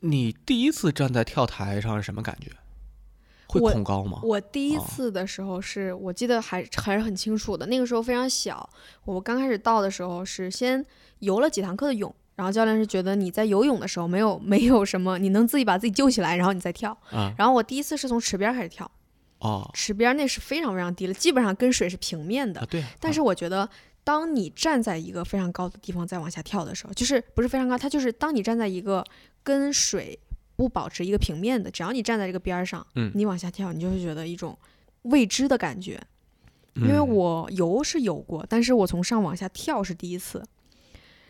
你第一次站在跳台上是什么感觉？会恐高吗？我第一哦次的时候是我记得还还是很清楚的，那个时候非常小。我刚开始到的时候是先游了几堂课的泳，然后教练是觉得你在游泳的时候没有 没有什么，你能自己把自己救起来，然后你再跳。啊然后我第一次是从池边开始跳，哦池边那是非常非常低了，基本上跟水是平面的啊，。对啊，但是我觉得，当你站在一个非常高的地方再往下跳的时候，就是不是非常高，它就是当你站在一个跟水不保持一个平面的，只要你站在这个边儿上，嗯你往下跳，你就会觉得一种未知的感觉。因为嗯我游是游过，但是我从上往下跳是第一次。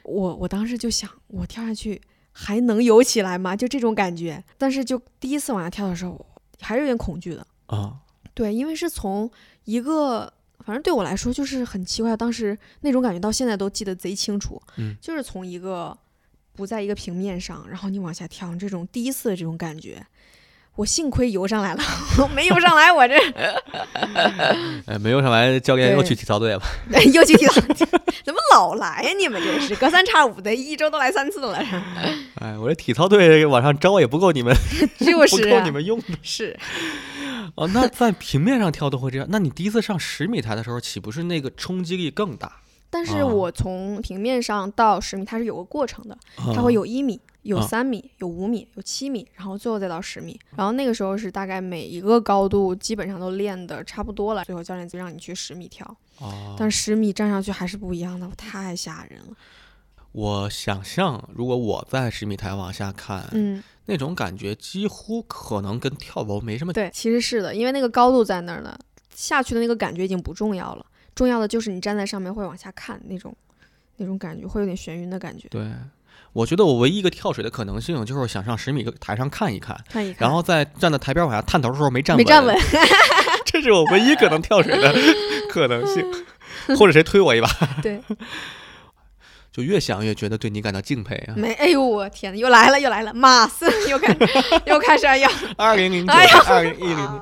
我我当时就想，我跳下去还能游起来吗？就这种感觉。但是就第一次往下跳的时候，还是有点恐惧的。啊对，因为是从一个，反正对我来说就是很奇怪，当时那种感觉到现在都记得贼清楚。嗯就是从一个不在一个平面上，然后你往下跳，这种第一次的这种感觉，我幸亏游上来了，没游上来我这 哎，没游上来，教练 又去体操队了。又去体操，怎么老来呀？你们这是隔三差五的，一周都来三次了，哎，我这体操队往上招也不够你们，就 不够你们用的是哦。那在平面上跳都会这样，那你第一次上十米台的时候，岂不是那个冲击力更大？但是啊我从平面上到十米，它是有个过程的，它会有一米、有啊三米、有五米、有七米，然后最后再到十米。然后那个时候是大概每一个高度基本上都练的差不多了，最后教练就让你去十米跳。哦，但十米站上去还是不一样的，太吓人了。我想象，如果我在十米台往下看，嗯，那种感觉几乎可能跟跳楼没什么。对，其实是的，因为那个高度在那儿呢，下去的那个感觉已经不重要了，重要的就是你站在上面会往下看那种。那种感觉会有点眩晕的感觉，对，我觉得我唯一一个跳水的可能性就是想上十米台上看一看，看一看，然后在站在台边往下探头的时候没站稳没站稳，这是我唯一可能跳水的 可能性，或者谁推我一把，对，就越想越觉得对你感到敬佩啊！没，哎呦我天呐，又来了又来了，马斯又开始又开始要，二零零九二零一零，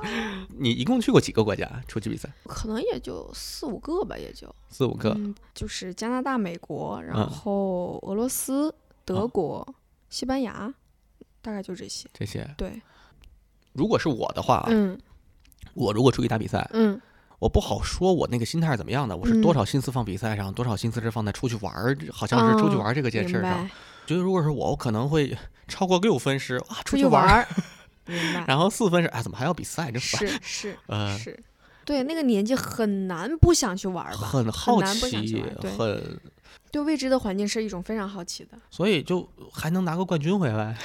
你一共去过几个国家出去比赛？可能也就四五个吧，也就四五个。嗯，就是加拿大、美国，然嗯后俄罗斯、德啊国、西班牙，大概就这些。这些，对，如果是我的话啊，嗯我如果出去打比赛，嗯我不好说我那个心态是怎么样的，我是多嗯少心思放比赛上，多少心思是放在出去玩儿，好像是出去玩儿这个件事上。白，觉得如果是我，我可能会 超过六分是啊，出去玩儿，然后四分是哎，怎么还要比赛？真烦。是是呃，是，对，那个年纪很难不想去玩儿吧，很好奇很，对未知的环境是一种非常好奇的。所以就还能拿个冠军回来。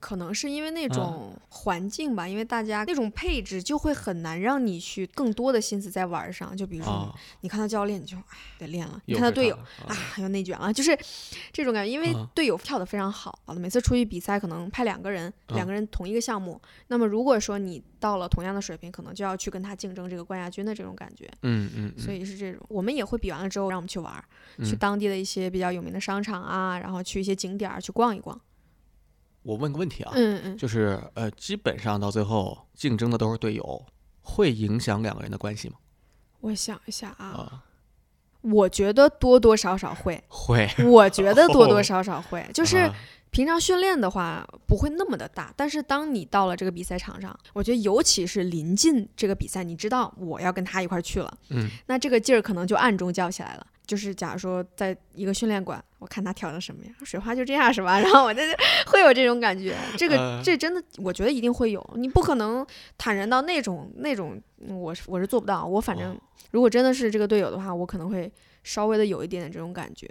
可能是因为那啊种环境吧，因为大家那种配置就会很难让你去更多的心思在玩儿上。就比如说啊，你看到教练，你就哎得练了；你看到队友他啊，要内卷了，就是这种感觉。因为啊队友跳得非常好，每次出去比赛可能派两个人，啊两个人同一个项目。那么如果说你到了同样的水平，可能就要去跟他竞争这个冠亚军的这种感觉。嗯嗯，嗯。所以是这种，我们也会比完了之后让我们去玩儿，去嗯。当地的一些比较有名的商场啊，然后去一些景点儿去逛一逛。我问个问题啊，嗯嗯，就是呃，基本上到最后竞争的都是队友，会影响两个人的关系吗？我想一下啊，啊，我觉得多多少少会，会，我觉得多多少少会，就是啊平常训练的话不会那么的大，但是当你到了这个比赛场上，我觉得尤其是临近这个比赛，你知道我要跟他一块儿去了，嗯，那这个劲儿可能就暗中叫起来了。就是假如说在一个训练馆，我看他跳成什么样，水花就这样是吧？然后我就会有这种感觉，这个呃这真的，我觉得一定会有，你不可能坦然到那种那种，嗯我是我是做不到。我反正哦如果真的是这个队友的话，我可能会稍微的有一点点这种感觉，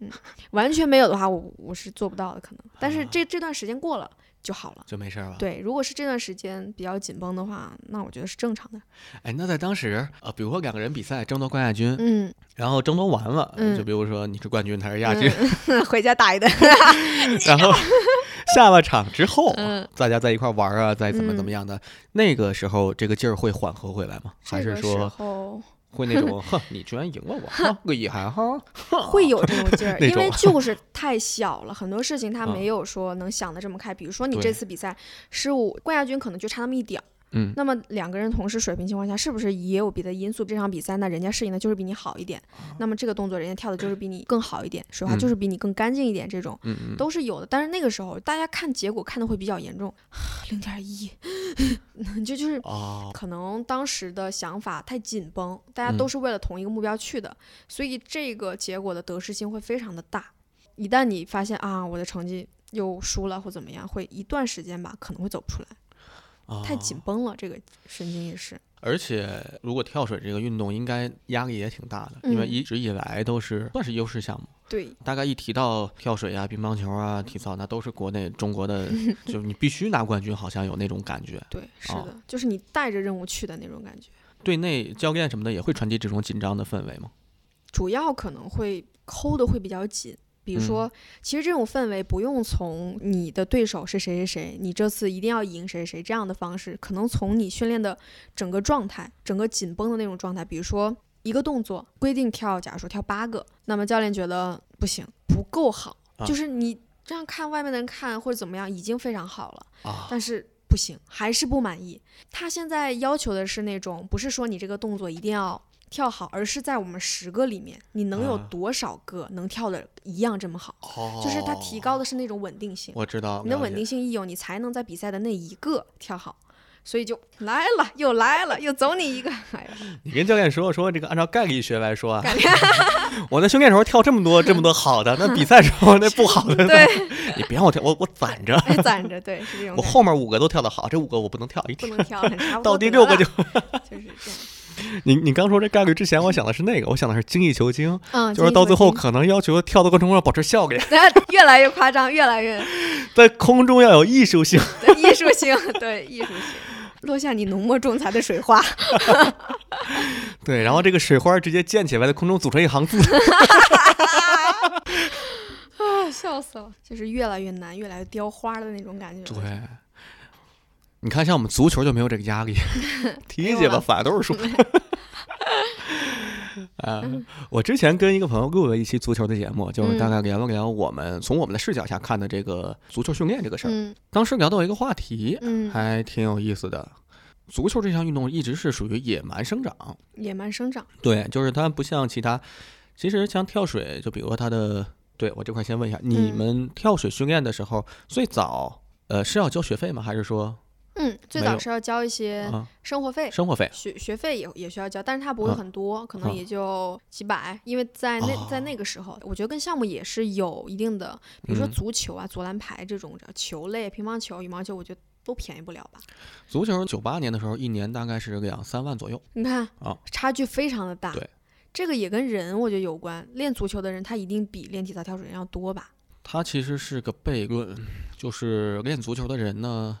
嗯，完全没有的话，我我是做不到的可能。但是这这段时间过了就好了。就没事儿了。，对，如果是这段时间比较紧绷的话，那我觉得是正常的。哎，那在当时呃，比如说两个人比赛争夺冠亚军，嗯，然后争夺完了，嗯就比如说你是冠军，他是亚军，嗯 回家打一顿。然后 下了场之后，嗯大家在一块玩啊，再怎么怎么嗯样的，那个时候这个劲儿会缓和回来吗？还是说候会那种，哼，你居然赢了我，哈厉害哈，会有这种劲儿，因为就是太小了，很多事情他嗯没有说能想的这么开。比如说你这次比赛失误，冠亚军可能就差那么一点儿。嗯。那么两个人同时水平情况下，是不是也有别的因素？这场比赛那人家适应的就是比你好一点，那么这个动作人家跳的就是比你更好一点，水花嗯。就是比你更干净一点，这种都是有的。但是那个时候大家看结果看的会比较严重，零点一，就就是哦，可能当时的想法太紧绷，大家都嗯。是为了同一个目标去的，所以这个结果的得失心会非常的大。一旦你发现啊，我的成绩又输了或怎么样，会一段时间吧，可能会走不出来，太紧哦。绷了，这个神经也是。而且，如果跳水这个运动，应该压力也挺大的，因为嗯一直以来都是算是优势项目。对，大概一提到跳水啊、乒乓球啊、体操，那都是国内中国的，就你必须拿冠军，好像有那种感觉。对，是哦的，就是你带着任务去的那种感觉。队内教练什么的也会传递这种紧张的氛围吗？主要可能会抠的会比较紧。比如嗯说，其实这种氛围不用从你的对手是谁谁谁，你这次一定要赢谁谁谁这样的方式，可能从你训练的整个状态，整个紧绷的那种状态。比如说一个动作规定跳，假如说跳八个，那么教练觉得不行，不够好，啊就是你这样看外面的人看或者怎么样已经非常好了，啊，但是不行，还是不满意。他现在要求的是那种，不是说你这个动作一定要跳好，而是在我们十个里面，你能有啊多少个能跳的一样这么好？哦就是它提高的是那种稳定性，我知道，你的稳定性一有，你才能在比赛的那一个跳好。所以就来了，又来了，又走你一个，哎呀，你跟教练说说这个，按照概率学来说啊，我在训练时候跳这么多这么多好的，那比赛时候那不好的，对，你别让我跳，我我攒着，哎攒着，对，是这种我。后面五个都跳得好，这五个我不能跳，一跳不能跳，到第六个就。就是这样。你你刚说这概率之前，我想的是那个，我想的是精益求精，嗯，就是到最后可能要求跳的过程中要保持笑脸 越来越夸张，越来越在空中要有艺术性。对艺术性，对艺术性，落下你浓墨重彩的水花。对，然后这个水花直接溅起来，在空中组成一行字。啊，笑死了！就是越来越难，越来越雕花的那种感觉。对，你看，像我们足球就没有这个压力，踢去吧，反正都是输。啊，我之前跟一个朋友录了一期足球的节目，就是大概聊了聊我们从我们的视角下看的这个足球训练这个事儿。嗯当时聊到一个话题，嗯，还挺有意思的。足球这项运动一直是属于野蛮生长，野蛮生长。对，就是它不像其他，其实像跳水，就比如说它的，对我这块先问一下，你嗯们跳水训练的时候，最早呃是要交学费吗？还是说嗯，最早是要交一些啊生活费。生活费？学学费也也需要交，但是它不会啊很多，可能啊也就几百，因为在那、在哦那个时候，我觉得跟项目也是有一定的，比如说嗯足球啊、足篮排这种球类、乒乓球、羽毛球，我觉得都便宜不了吧？足球九八年的时候，一年大概是两三万左右。你看，啊差距非常的大。对，这个也跟人我觉得有关。练足球的人，他一定比练体操、跳水人要多吧？它其实是个悖论，就是练足球的人呢，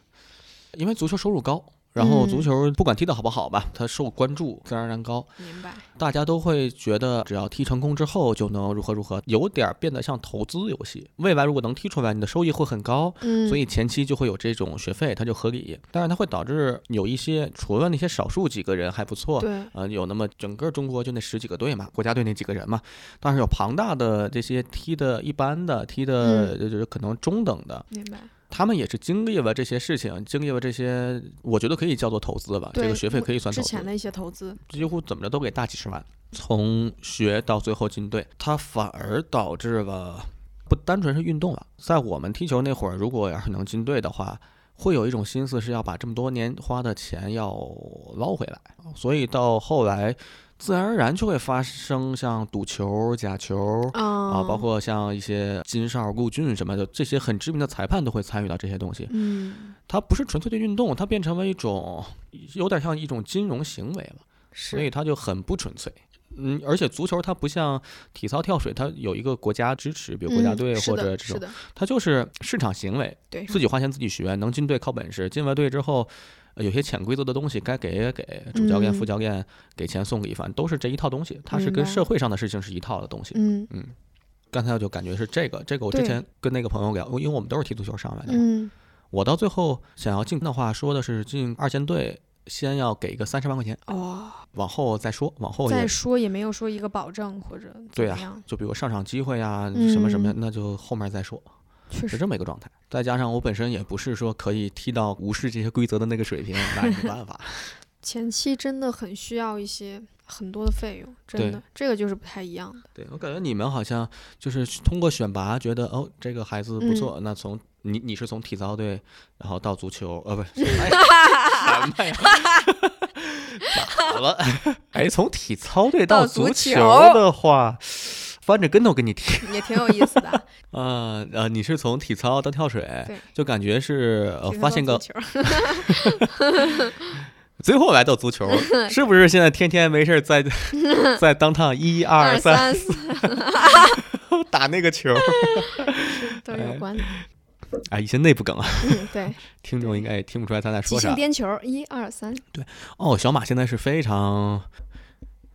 因为足球收入高。然后足球不管踢得好不好吧，它受关注自然而然高。明白。大家都会觉得只要踢成功之后就能如何如何，有点变得像投资游戏。未来如果能踢出来，你的收益会很高。嗯。所以前期就会有这种学费，它就合理。但是它会导致有一些除了那些少数几个人还不错，对，呃，有那么整个中国就那十几个队嘛，国家队那几个人嘛。但是有庞大的这些踢的一般的，踢的就是可能中等的。明白。他们也是经历了这些事情，经历了这些，我觉得可以叫做投资吧。这个学费可以算投资。之前的一些投资，几乎怎么着都给大几十万。从学到最后进队，它反而导致了不单纯是运动了。在我们踢球那会儿，如果要是能进队的话，会有一种心思是要把这么多年花的钱要捞回来。所以到后来。自然而然就会发生像赌球、假球啊，包括像一些金哨、顾俊什么的这些很知名的裁判都会参与到这些东西。嗯，它不是纯粹的运动，它变成了一种有点像一种金融行为了，所以它就很不纯粹。嗯，而且足球它不像体操、跳水，它有一个国家支持，比如国家队或者这种，它就是市场行为，对，自己花钱自己学，能进队靠本事，进了队之后。有些潜规则的东西该给也给，主教练、副教练给钱送礼反正都是这一套东西。它是跟社会上的事情是一套的东西。嗯嗯，刚才我就感觉是这个，这个我之前跟那个朋友聊，因为我们都是踢足球上来的。嗯，我到最后想要进的话，说的是进二线队，先要给个三十万块钱。哦，往后再说，往后再说也没有说一个保证或者对啊，就比如上场机会啊，什么什么，那就后面再说。是这么一个状态，再加上我本身也不是说可以踢到无视这些规则的那个水平，那也没办法。前期真的很需要一些很多的费用，真的，这个就是不太一样的。对我感觉你们好像就是通过选拔，觉得哦这个孩子不错，那从你你是从体操队，然后到足球，呃不是 什么呀？咋了？哎，从体操队到足球的话。翻着跟头跟你踢，也挺有意思的。呃 呃，你是从体操到跳水，就感觉是呃发现个，最后来到足球，是不是现在天天没事在在当趟一二三四打那个球，都有关的。哎，一些内部梗啊，对，听众应该也听不出来他在说啥。颠球，一二三。对，哦，小马现在是非常。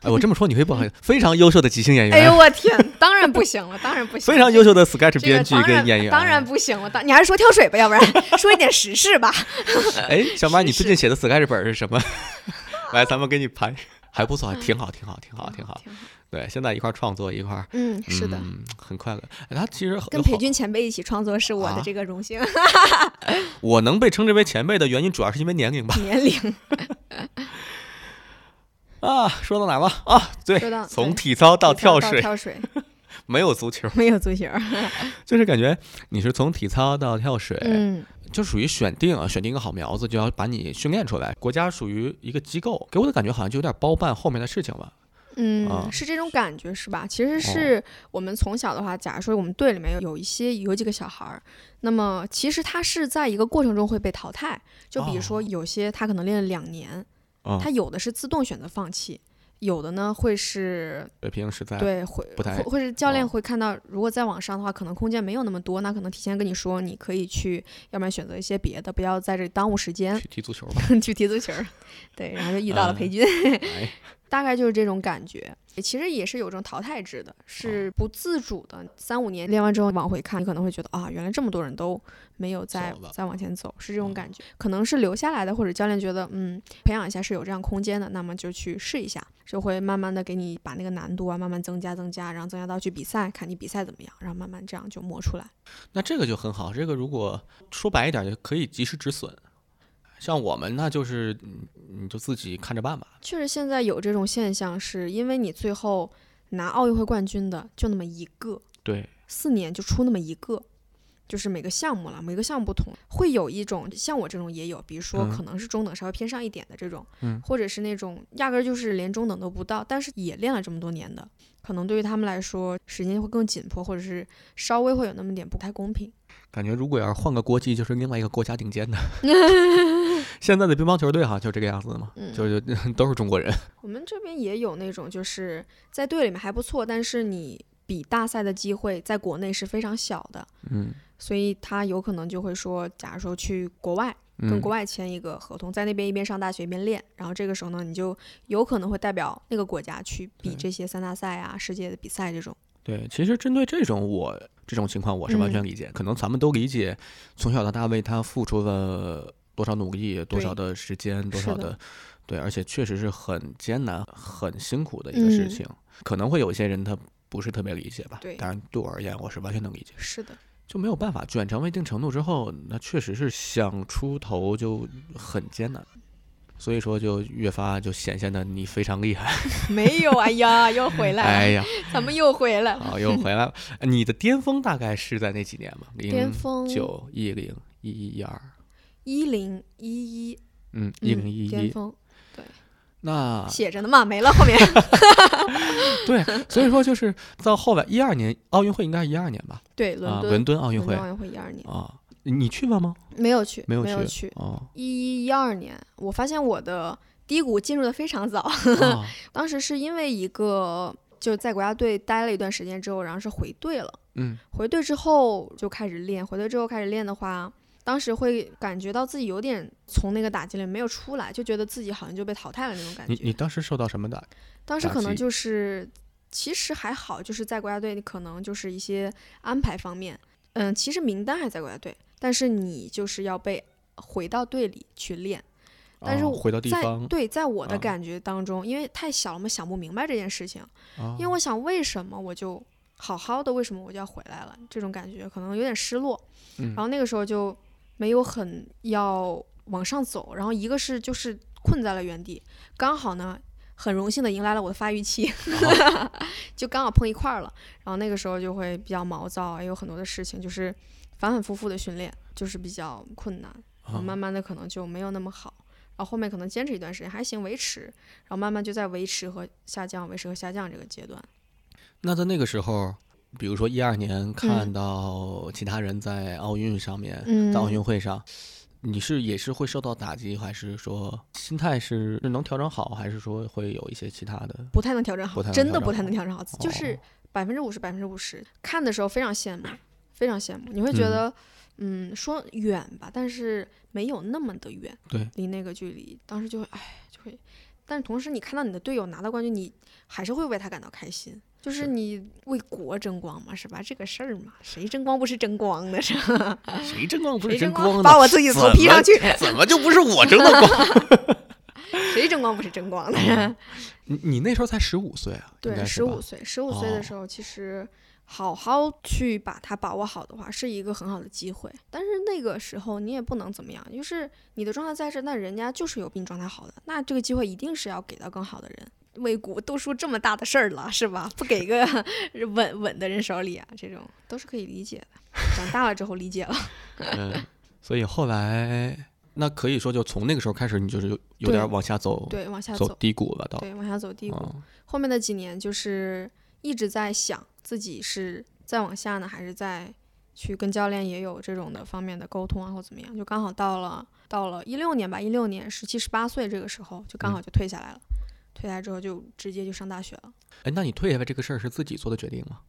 哎，我这么说你会不好意思？非常优秀的即兴演员。哎呦我天，当然不行了，当然不行。非常优秀的 sketch 编剧跟演员。当然不行了，当你还是说跳水吧，要不然说一点实事吧。哎，小马，你最近写的 sketch 本是什么？来，咱们给你排，还不错，挺好，挺好，挺好，挺好。对，现在一块创作一块，嗯，是的，很快乐。他其实跟裴军前辈一起创作是我的这个荣幸。我能被称之为前辈的原因，主要是因为年龄吧。年龄。啊，说到哪了啊？对，从体操到跳水，跳 水没有足球，没有足球，就是感觉你是从体操到跳水，嗯，就属于选定啊，选定一个好苗子，就要把你训练出来。国家属于一个机构，给我的感觉好像就有点包办后面的事情吧。嗯，是这种感觉是吧？其实是我们从小的话，假如说我们队里面有有一些有几个小孩儿，那么其实他是在一个过程中会被淘汰。就比如说有些他可能练了两年。他有的是自动选择放弃，有的呢会是水平实在对会会会是教练会看到，如果再往上的话，可能空间没有那么多，那可能提前跟你说，你可以去，要不然选择一些别的，不要在这里耽误时间。去踢足球吧，去踢足球，对，然后就遇到了裴军。大概就是这种感觉，其实也是有这种淘汰制的，是不自主的。三五年练完之后往回看，你可能会觉得啊，原来这么多人都没有再再往前走，是这种感觉。可能是留下来的，或者教练觉得嗯，培养一下是有这样空间的，那么就去试一下，就会慢慢的给你把那个难度啊慢慢增加增加，然后增加到去比赛，看你比赛怎么样，然后慢慢这样就磨出来。那这个就很好，这个如果说白一点，就可以及时止损。像我们那就是，你就自己看着办吧。确实，现在有这种现象，是因为你最后拿奥运会冠军的就那么一个，对，四年就出那么一个，就是每个项目了，每个项目不同，会有一种像我这种也有，比如说可能是中等稍微偏上一点的这种，嗯，或者是那种压根儿就是连中等都不到，但是也练了这么多年的，可能对于他们来说时间会更紧迫，或者是稍微会有那么点不太公平。感觉如果要是换个国籍，就是另外一个国家顶尖的。现在的乒乓球队哈，就这个样子的嘛，就就 都是中国人。我们这边也有那种，就是在队里面还不错，但是你。比大赛的机会在国内是非常小的，嗯，所以他有可能就会说，假如说去国外跟嗯国外签一个合同，在那边一边上大学一边练，然后这个时候呢，你就有可能会代表那个国家去比这些三大赛啊、世界的比赛这种。对，其实针对这种我这种情况，我是完嗯全理解。可能咱们都理解，从小到大为他付出了多少努力，多少的时间，多少的，对，而且确实是很艰难、很辛苦的一个事嗯情。可能会有一些人他不是特别理解吧，对当然对我而言，我是完全能理解。是的，就没有办法卷成为一定程度之后，那确实是想出头就很艰难。所以说，就越发就显现的你非常厉害。没有，哎呀，又回来了，哎呀，咱们又回来了。好，又回来了。你的巅峰大概是在那几年吧？零巅峰九、一零、一一、一二，一零一一，嗯，一零一一。巅峰对那写着呢嘛，没了后面。对，所以说就是到后来一二年奥运会应该是一二年吧？对，伦伦敦奥运会奥运会一二年啊，你去了吗？没有去，没有没有去一一一二年，我发现我的低谷进入的非常早。啊 当时是因为一个就在国家队待了一段时间之后，然后是回队了。嗯回队之后就开始练，回队之后开始练的话，当时会感觉到自己有点从那个打击里没有出来，就觉得自己好像就被淘汰了那种感觉。你当时受到什么打？打当时可能就是，其实还好，就是在国家队，你可能就是一些安排方面，嗯，其实名单还在国家队，但是你就是要被回到队里去练。但是回到地在方，对，在我的啊感觉当中，因为太小了嘛，想不明白这件事情。啊因为我想，为什么我就好好的，为什么我就要回来了？这种感觉可能有点失落。嗯然后那个时候就没有很要往上走，然后一个是就是困在了原地，刚好呢。很荣幸的迎来了我的发育期，就刚好碰一块儿了。然后那个时候就会比较毛躁，也有很多的事情，就是反反复复的训练，就是比较困难。然后啊慢慢的可能就没有那么好，然后后面可能坚持一段时间还行，维持，然后慢慢就在维持和下降、维持和下降这个阶段。那在那个时候，比如说一二年看嗯到其他人在奥运上面，嗯在奥运会上，你是也是会受到打击，还是说心态是是能调整好，还是说会有一些其他的？不太能调整好真的不太能调整好，就是哦百分之五十、百分之五十。看的时候非常羡慕，非常羡慕。你会觉嗯得，嗯说远吧，但是没有那么的远，对，离那个距离，当时就会，哎，就会。但是同时，你看到你的队友拿到冠军，你还是会为他感到开心。就是是你为国争光嘛，是吧？这个事儿嘛，谁争光不是争光的，是吧？谁争光不是争争光呢？把我自己的头劈上去，怎么就不是我争的光？谁争光不是争光的？哦你你那时候才十五岁啊？对，十五岁，十五岁哦的时候，其实好好去把它把握好的话，是一个很好的机会。但是那个时候你也不能怎么样，就是你的状态在这，那人家就是有比你状态好的，那这个机会一定是要给到更好的人。为国都出这么大的事儿了，是吧？不给个 稳稳的人手里啊，这种都是可以理解的。长大了之后理解了，嗯，所以后来那可以说就从那个时候开始，你就是有有对点往下走，对，往下走走，低谷了到。对，往下走低谷。哦后面的几年就是一直在想自己是再往下呢，还是再去跟教练也有这种的方面的沟通啊，或怎么样。就刚好到了到了一六年吧，一六年十七十八岁这个时候，就刚好就退下来了。退下来之后就直接就上大学了。哎，那你退下来这个事儿是自己做的决定吗？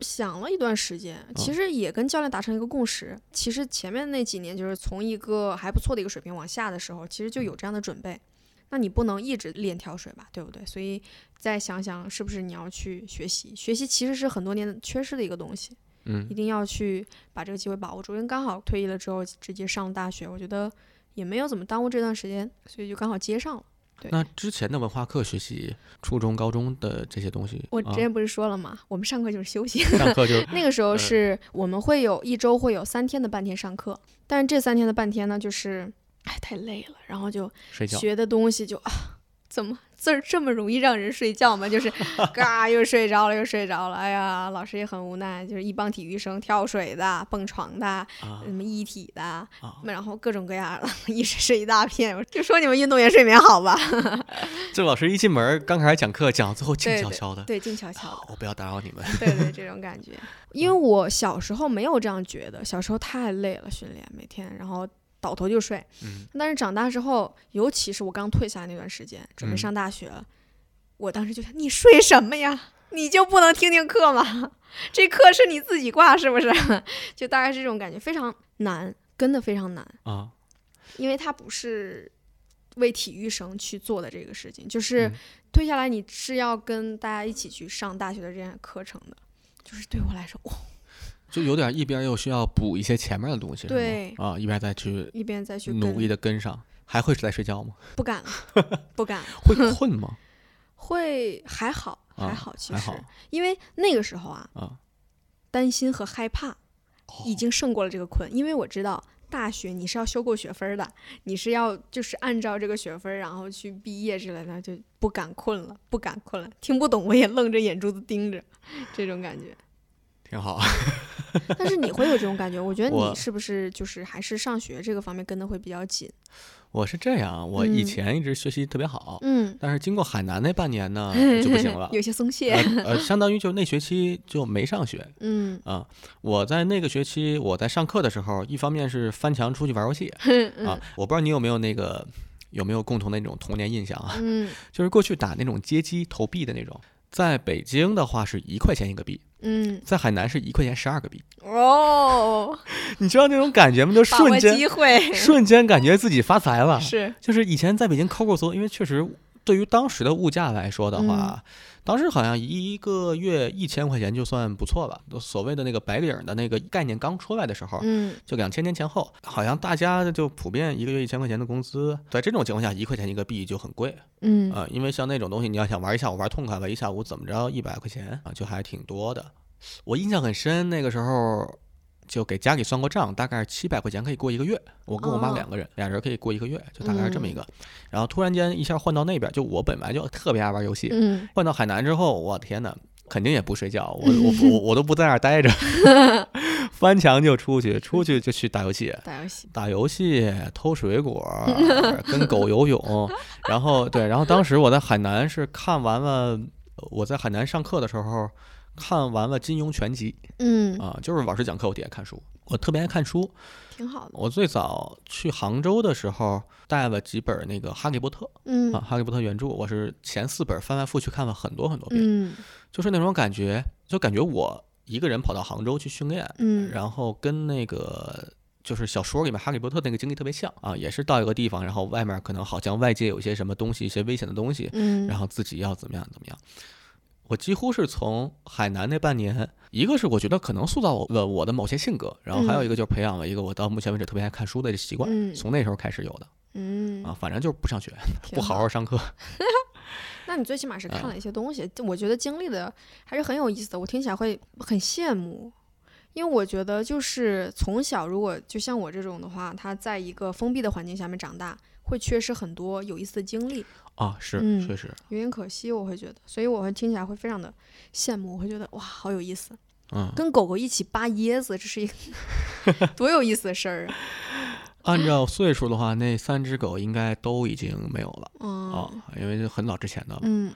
想了一段时间，其实也跟教练达成一个共识。其实前面那几年就是从一个还不错的一个水平往下的时候，其实就有这样的准备。那你不能一直练跳水吧，对不对？所以再想想是不是你要去学习，学习其实是很多年缺失的一个东西，嗯一定要去把这个机会把握住。因为刚好退役了之后直接上大学，我觉得也没有怎么耽误这段时间，所以就刚好接上了。对那之前的文化课学习，初中、高中的这些东西，啊我之前不是说了吗？我们上课就是休息。上课就 那个时候呃是我们会有一周会有三天的半天上课，但是这三天的半天呢，就是哎太累了，然后就睡觉。学的东西就啊，怎么字儿这么容易让人睡觉吗？就是 嘎又睡着了又睡着了，哎呀，老师也很无奈，就是一帮体育生跳水的、蹦床的、啊什么一体的，啊！然后各种各样的，一睡睡一大片。我就说你们运动员睡眠好吧？这老师一进门，刚开始讲课，讲到最后静悄悄的，对，静悄悄我不要打扰你们。对对，这种感觉。因为我小时候没有这样觉得，小时候太累了，训练每天，然后倒头就睡。嗯但是长大之后，尤其是我刚退下来那段时间，准备嗯上大学了，我当时就想，你睡什么呀？你就不能听听课吗？这课是你自己挂是不是？就大概是这种感觉，非常难，真的非常难啊，因为它不是为体育生去做的这个事情，就是退下来你是要跟大家一起去上大学的这样课程的，就是对我来说，哇，就有点一边又需要补一些前面的东西，对啊，一边再去一边再去努力的跟上，还会是在睡觉吗？不敢了，不敢，会 困吗？会还好还啊好，其实因为那个时候啊，啊，担心和害怕哦已经胜过了这个困，因为我知道大学你是要修够学分儿的，你是要就是按照这个学分儿然后去毕业之类的，就不敢困了，不敢困了，听不懂我也愣着眼珠子盯着，这种感觉。挺好。但是你会有这种感觉，我觉得你是不是就是还是上学这个方面跟的会比较紧？我是这样，我以嗯前一直学习特别好，嗯，但是经过海南那半年呢 就不行了，有些松懈。呃 呃，相当于就那学期就没上学嗯啊。我在那个学期我在上课的时候，一方面是翻墙出去玩游戏嗯啊，我不知道你有没有那个有没有共同的那种童年印象啊，嗯就是过去打那种街机投币的那种。在北京的话是一块钱一个币，嗯，在海南是一块钱十二个币，哦，你知道那种感觉吗？就瞬间机会 瞬间感觉自己发财了。是就是以前在北京抠抠搜，因为确实对于当时的物价来说的话，当时好像一个月一千块钱就算不错了。所谓的那个白领的那个概念刚出来的时候，嗯就两千年前后，好像大家就普遍一个月一千块钱的工资，在这种情况下，一块钱一个币就很贵嗯啊、因为像那种东西，你要想玩一下午玩痛快，了一下午怎么着一百块钱啊，就还挺多的。我印象很深，那个时候。就给家里算过账，大概七百块钱可以过一个月。我跟我妈哦两个人，俩人可以过一个月，就大概是这么一个。然后突然间一下换到那边，就我本来就特别爱玩游戏，嗯换到海南之后，我天呐，肯定也不睡觉，我 我我我都不在那儿待着，翻墙就出去，出去就去打游戏，打游戏。打游戏、偷水果、跟狗游泳，然后对，然后当时我在海南是看完了，我在海南上课的时候看完了金庸全集嗯，啊，就是老师讲课我底下看书，我特别爱看书。挺好的。我最早去杭州的时候带了几本那个《哈利波特》嗯啊，《哈利波特》原著，我是前四本翻来覆去看了很多很多遍，嗯就是那种感觉，就感觉我一个人跑到杭州去训练，嗯然后跟那个就是小说里面哈利波特那个经历特别像啊，也是到一个地方，然后外面可能好像外界有一些什么东西，一些危险的东西，嗯，然后自己要怎么样怎么样。我几乎是从海南那半年，一个是我觉得可能塑造了我的某些性格，然后还有一个就是培养了一个我到目前为止特别爱看书的习惯，嗯从那时候开始有的嗯啊，反正就是不上学，不好好上课。那你最起码是看啊了一些东西，我觉得经历的还是很有意思的，我听起来会很羡慕。因为我觉得，就是从小如果就像我这种的话，他在一个封闭的环境下面长大，会缺失很多有意思的经历，啊，是嗯确实，有点可惜，我会觉得，所以我会听起来会非常的羡慕，我会觉得哇，好有意思，嗯，跟狗狗一起扒椰子，这是一个 多有意思的事儿啊！按照岁数的话，那三只狗应该都已经没有了嗯、啊，因为很早之前的了。嗯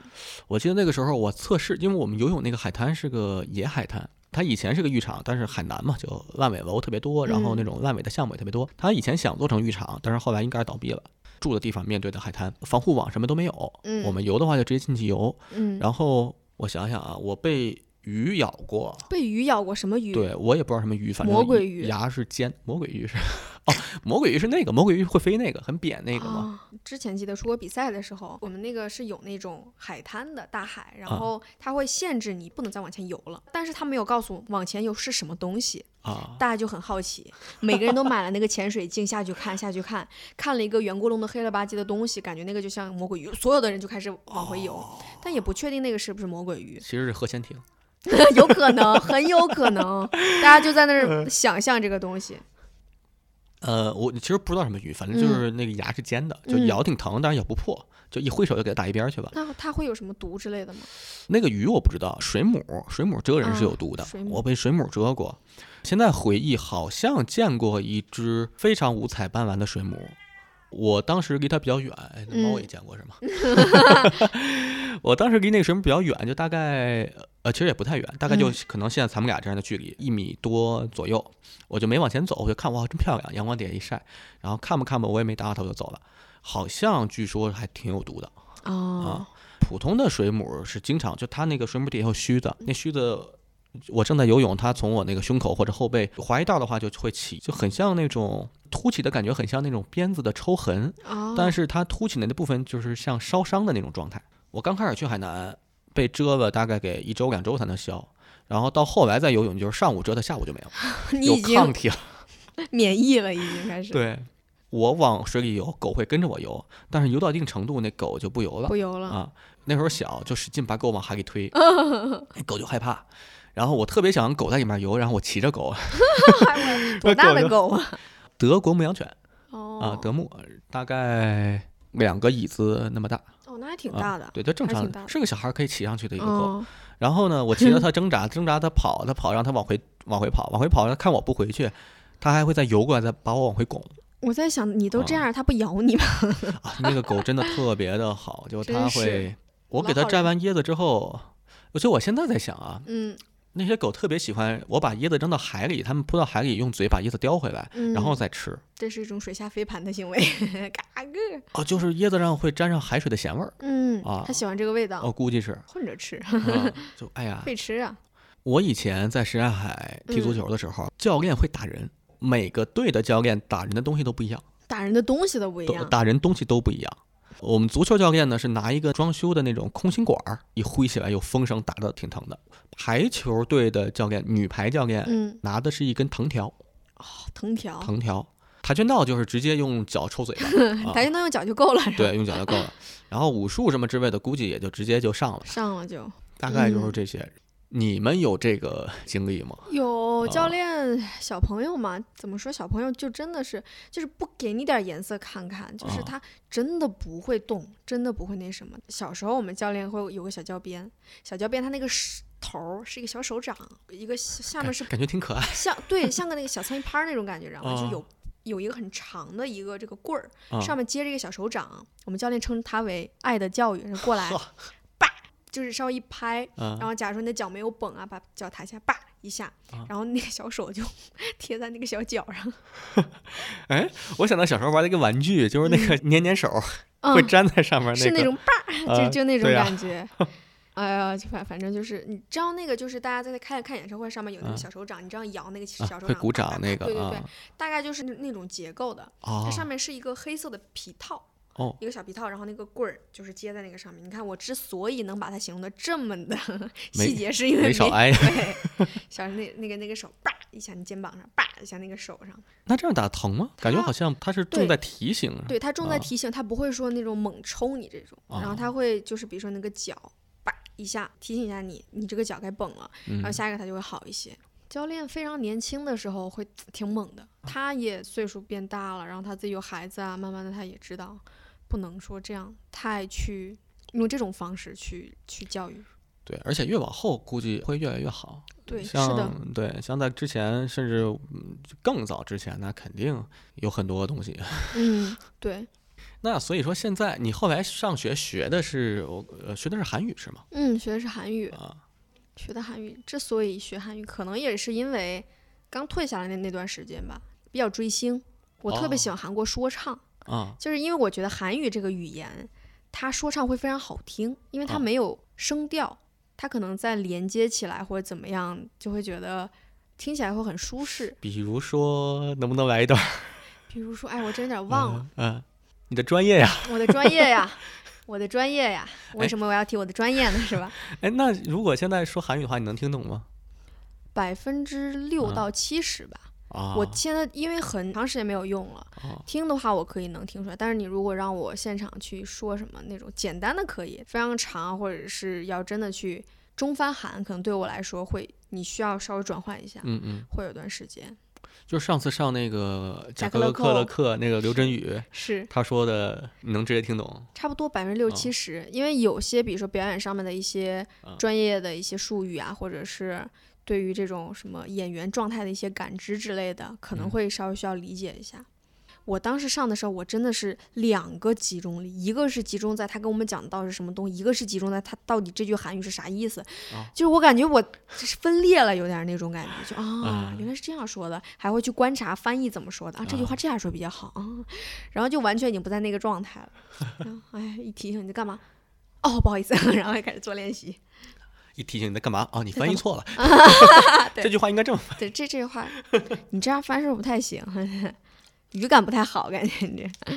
我记得那个时候我测试，因为我们游泳那个海滩是个野海滩，它以前是个浴场，但是海南嘛，就烂尾楼特别多，然后那种烂尾的项目也特别多。它以前想做成浴场，但是后来应该是倒闭了。住的地方面对的海滩，防护网什么都没有。嗯我们游的话就直接进去游。嗯，然后我想想啊，我被鱼咬过，被鱼咬过什么鱼？对我也不知道什么鱼，反正魔鬼鱼。牙是尖，魔鬼鱼是 哦，魔鬼鱼是那个魔鬼鱼会飞那个很扁那个吗？啊，之前记得出国比赛的时候，我们那个是有那种海滩的大海，然啊。后它会限制你不能再往前游了，但是他没有告诉往前游是什么东西，啊。大家就很好奇，每个人都买了那个潜水镜下去看，下去看，看了一个圆咕隆的黑了吧唧的东西，感觉那个就像魔鬼鱼，所有的人就开始往回游，但也不确定那个是不是魔鬼鱼，其实是核潜艇。有可能，很有可能，大家就在那儿想象这个东西，呃，我其实不知道什么鱼，反正就是那个牙是尖的，就嗯咬挺疼，但是咬不破，就一挥手就给它打一边儿去吧。那它会有什么毒之类的吗？那个鱼我不知道，水母，水母蛰人是有毒的，啊我被水母蛰过。现在回忆好像见过一只非常五彩斑斓的水母，我当时离它比较远，哎，那猫嗯也见过是吗？我当时离那个水母比较远，就大概呃，其实也不太远，大概就嗯可能现在咱们俩这样的距离，一米多左右。我就没往前走，我就看哇，真漂亮，阳光底下一晒，然后看吧看吧，我也没搭头就走了。好像据说还挺有毒的哦啊，普通的水母是经常就它那个水母底下有须子，那须子。我正在游泳，它从我那个胸口或者后背划一道的话，就会起，就很像那种凸起的感觉，很像那种鞭子的抽痕。哦，但是它凸起来的部分就是像烧伤的那种状态。我刚开始去海南，被蛰了大概给一周两周才能消，然后到后来再游泳，就是上午蛰它，下午就没有，你有已经抗体了。免疫了，已经开始对，我往水里游，狗会跟着我游，但是游到一定程度，那狗就不游了不游了。啊。那时候小，就使劲把狗往海里推，那狗就害怕。然后我特别想让狗在里面游，然后我骑着狗，多大的狗啊？德国牧羊犬啊哦，，德牧，大概两个椅子那么大。哦，那还挺啊大的。对，它正常是个小孩可以骑上去的一个狗。哦，然后呢，我骑着它 挣扎，挣扎它跑，它跑，让它往回往回跑，往回跑，它看我不回去，它还会再游过来，再把我往回拱。我在想，你都这哦样，它不咬你吗？啊，那个狗真的特别的好，就它会，我给它摘完椰子之后，而且我现在在想啊，嗯那些狗特别喜欢我把椰子扔到海里，它们扑到海里用嘴把椰子叼回来，嗯，然后再吃。这是一种水下飞盘的行为，嘎个。哦，就是椰子上会沾上海水的咸味儿，嗯，啊它喜欢这个味道，我估计是，混着吃，啊 就哎呀，会吃啊。我以前在什刹海踢足嗯球的时候，教练会打人，每个队的教练打人的东西都不一样，打人的东西都不一都样。打人东西都不一样。我们足球教练呢是拿一个装修的那种空心管儿，一挥起来有风声，打得挺疼的。排球队的教练，女排教练嗯，拿的是一根藤条，哦，藤条，藤条。跆拳道就是直接用脚抽嘴巴，啊跆拳道用脚就够了，对，用脚就够了。然后武术什么之类的，估计也就直接就上了，上了就大概就是嗯这些。你们有这个经历吗？有教啊练小朋友嘛？怎么说？小朋友就真的是就是不给你点颜色看看，就是啊他真的不会动，真的不会那什么。小时候我们教练会有个小教鞭，小教鞭它那个是头儿是一个小手掌，一个下下面是感觉挺可爱像对像个那个小苍蝇拍儿那种感觉，然后就啊有。有一个很长的一个这个棍儿，啊上面接着一个小手掌，我们教练称它为“爱的教育”，是过来，叭，就是稍微一拍，啊然后假如说你的脚没有绷啊，把脚抬起来，叭一下，啊然后那个小手就 贴在那个小脚上，哎，我想到小时候玩的一个玩具，就是那个粘粘手，嗯会，粘在上面是个。那种叭，啊就就那种感觉。哎呀，就反反正就是，你知道那个就是大家在看看演唱会上面有那个啊小手掌，你这样摇那个啊小手掌，会鼓掌那个对对对啊，大概就是那那种结构的。哦它上面是一个黑色的皮套，哦一个小皮套，然后那个棍儿就是接在那个上面。你看我之所以能把它形容的这么的细节，是因为没少挨。对，小那那个那个手，叭一下你肩膀上，叭一下那个手上，那这样打疼吗？感觉好像它是重在提醒。对他重在啊提醒，他不会说那种猛抽你这种，然后啊他会就是比如说那个脚，叭一下提醒一下你，你这个脚该绷了，然后嗯下一个他就会好一些。教练非常年轻的时候会 挺猛的，他也岁数变大了，然后他自己有孩子啊，慢慢的他也知道，不能说这样太去用这种方式去去教育。对，而且越往后估计会越来越好。对，是的，像对，像在之前，甚至嗯更早之前，那肯定有很多东西。嗯，对，那所以说，现在你后来上学学的是学的是韩语是吗？嗯，学的是韩语，啊学的韩语。之所以学韩语，可能也是因为刚退下来那那段时间吧，比较追星。我特别喜欢韩国说唱，啊就是因为我觉得韩语这个语言，它说唱会非常好听，因为它啊没有声调，它可能在连接起来或者怎么样，就会觉得听起来会很舒适。比如说，能不能来一段？比如说，哎，我真有点忘了、嗯、嗯你的专业呀？我的专业呀，我的专业呀，为哎什么我要提我的专业呢？是吧？哎，那如果现在说韩语的话，你能听懂吗？百分之六啊到七十吧。啊，我现在因为很长时间没有用了，哦听的话我可以能听出来，但是你如果让我现场去说什么那种简单的可以，非常长或者是要真的去中翻韩，可能对我来说会你需要稍微转换一下，嗯嗯，会有段时间。就是上次上那个贾贾克勒克的课，那个刘真宇是。他说的，你能直接听懂？差不多百分之六哦七十，因为有些比如说表演上面的一些嗯专业的一些术语啊，或者是对于这种什么演员状态的一些感知之类的，可能嗯会稍微需要理解一下。我当时上的时候，我真的是两个集中力，一个是集中在他跟我们讲到是什么东西，一个是集中在他到底这句韩语是啥意思。啊就是我感觉我就是分裂了，有点那种感觉，就啊啊，原来是这样说的，还会去观察翻译怎么说的啊，这句话这样说比较好啊，然后就完全已经不在那个状态了。然后哎，一提醒你在干嘛？哦，不好意思，然后就开始做练习。一提醒你在干嘛啊？你翻译错了，对这句话应该这么翻。对，这这句话，你这样翻是不是不太行，语感不太好，感觉你这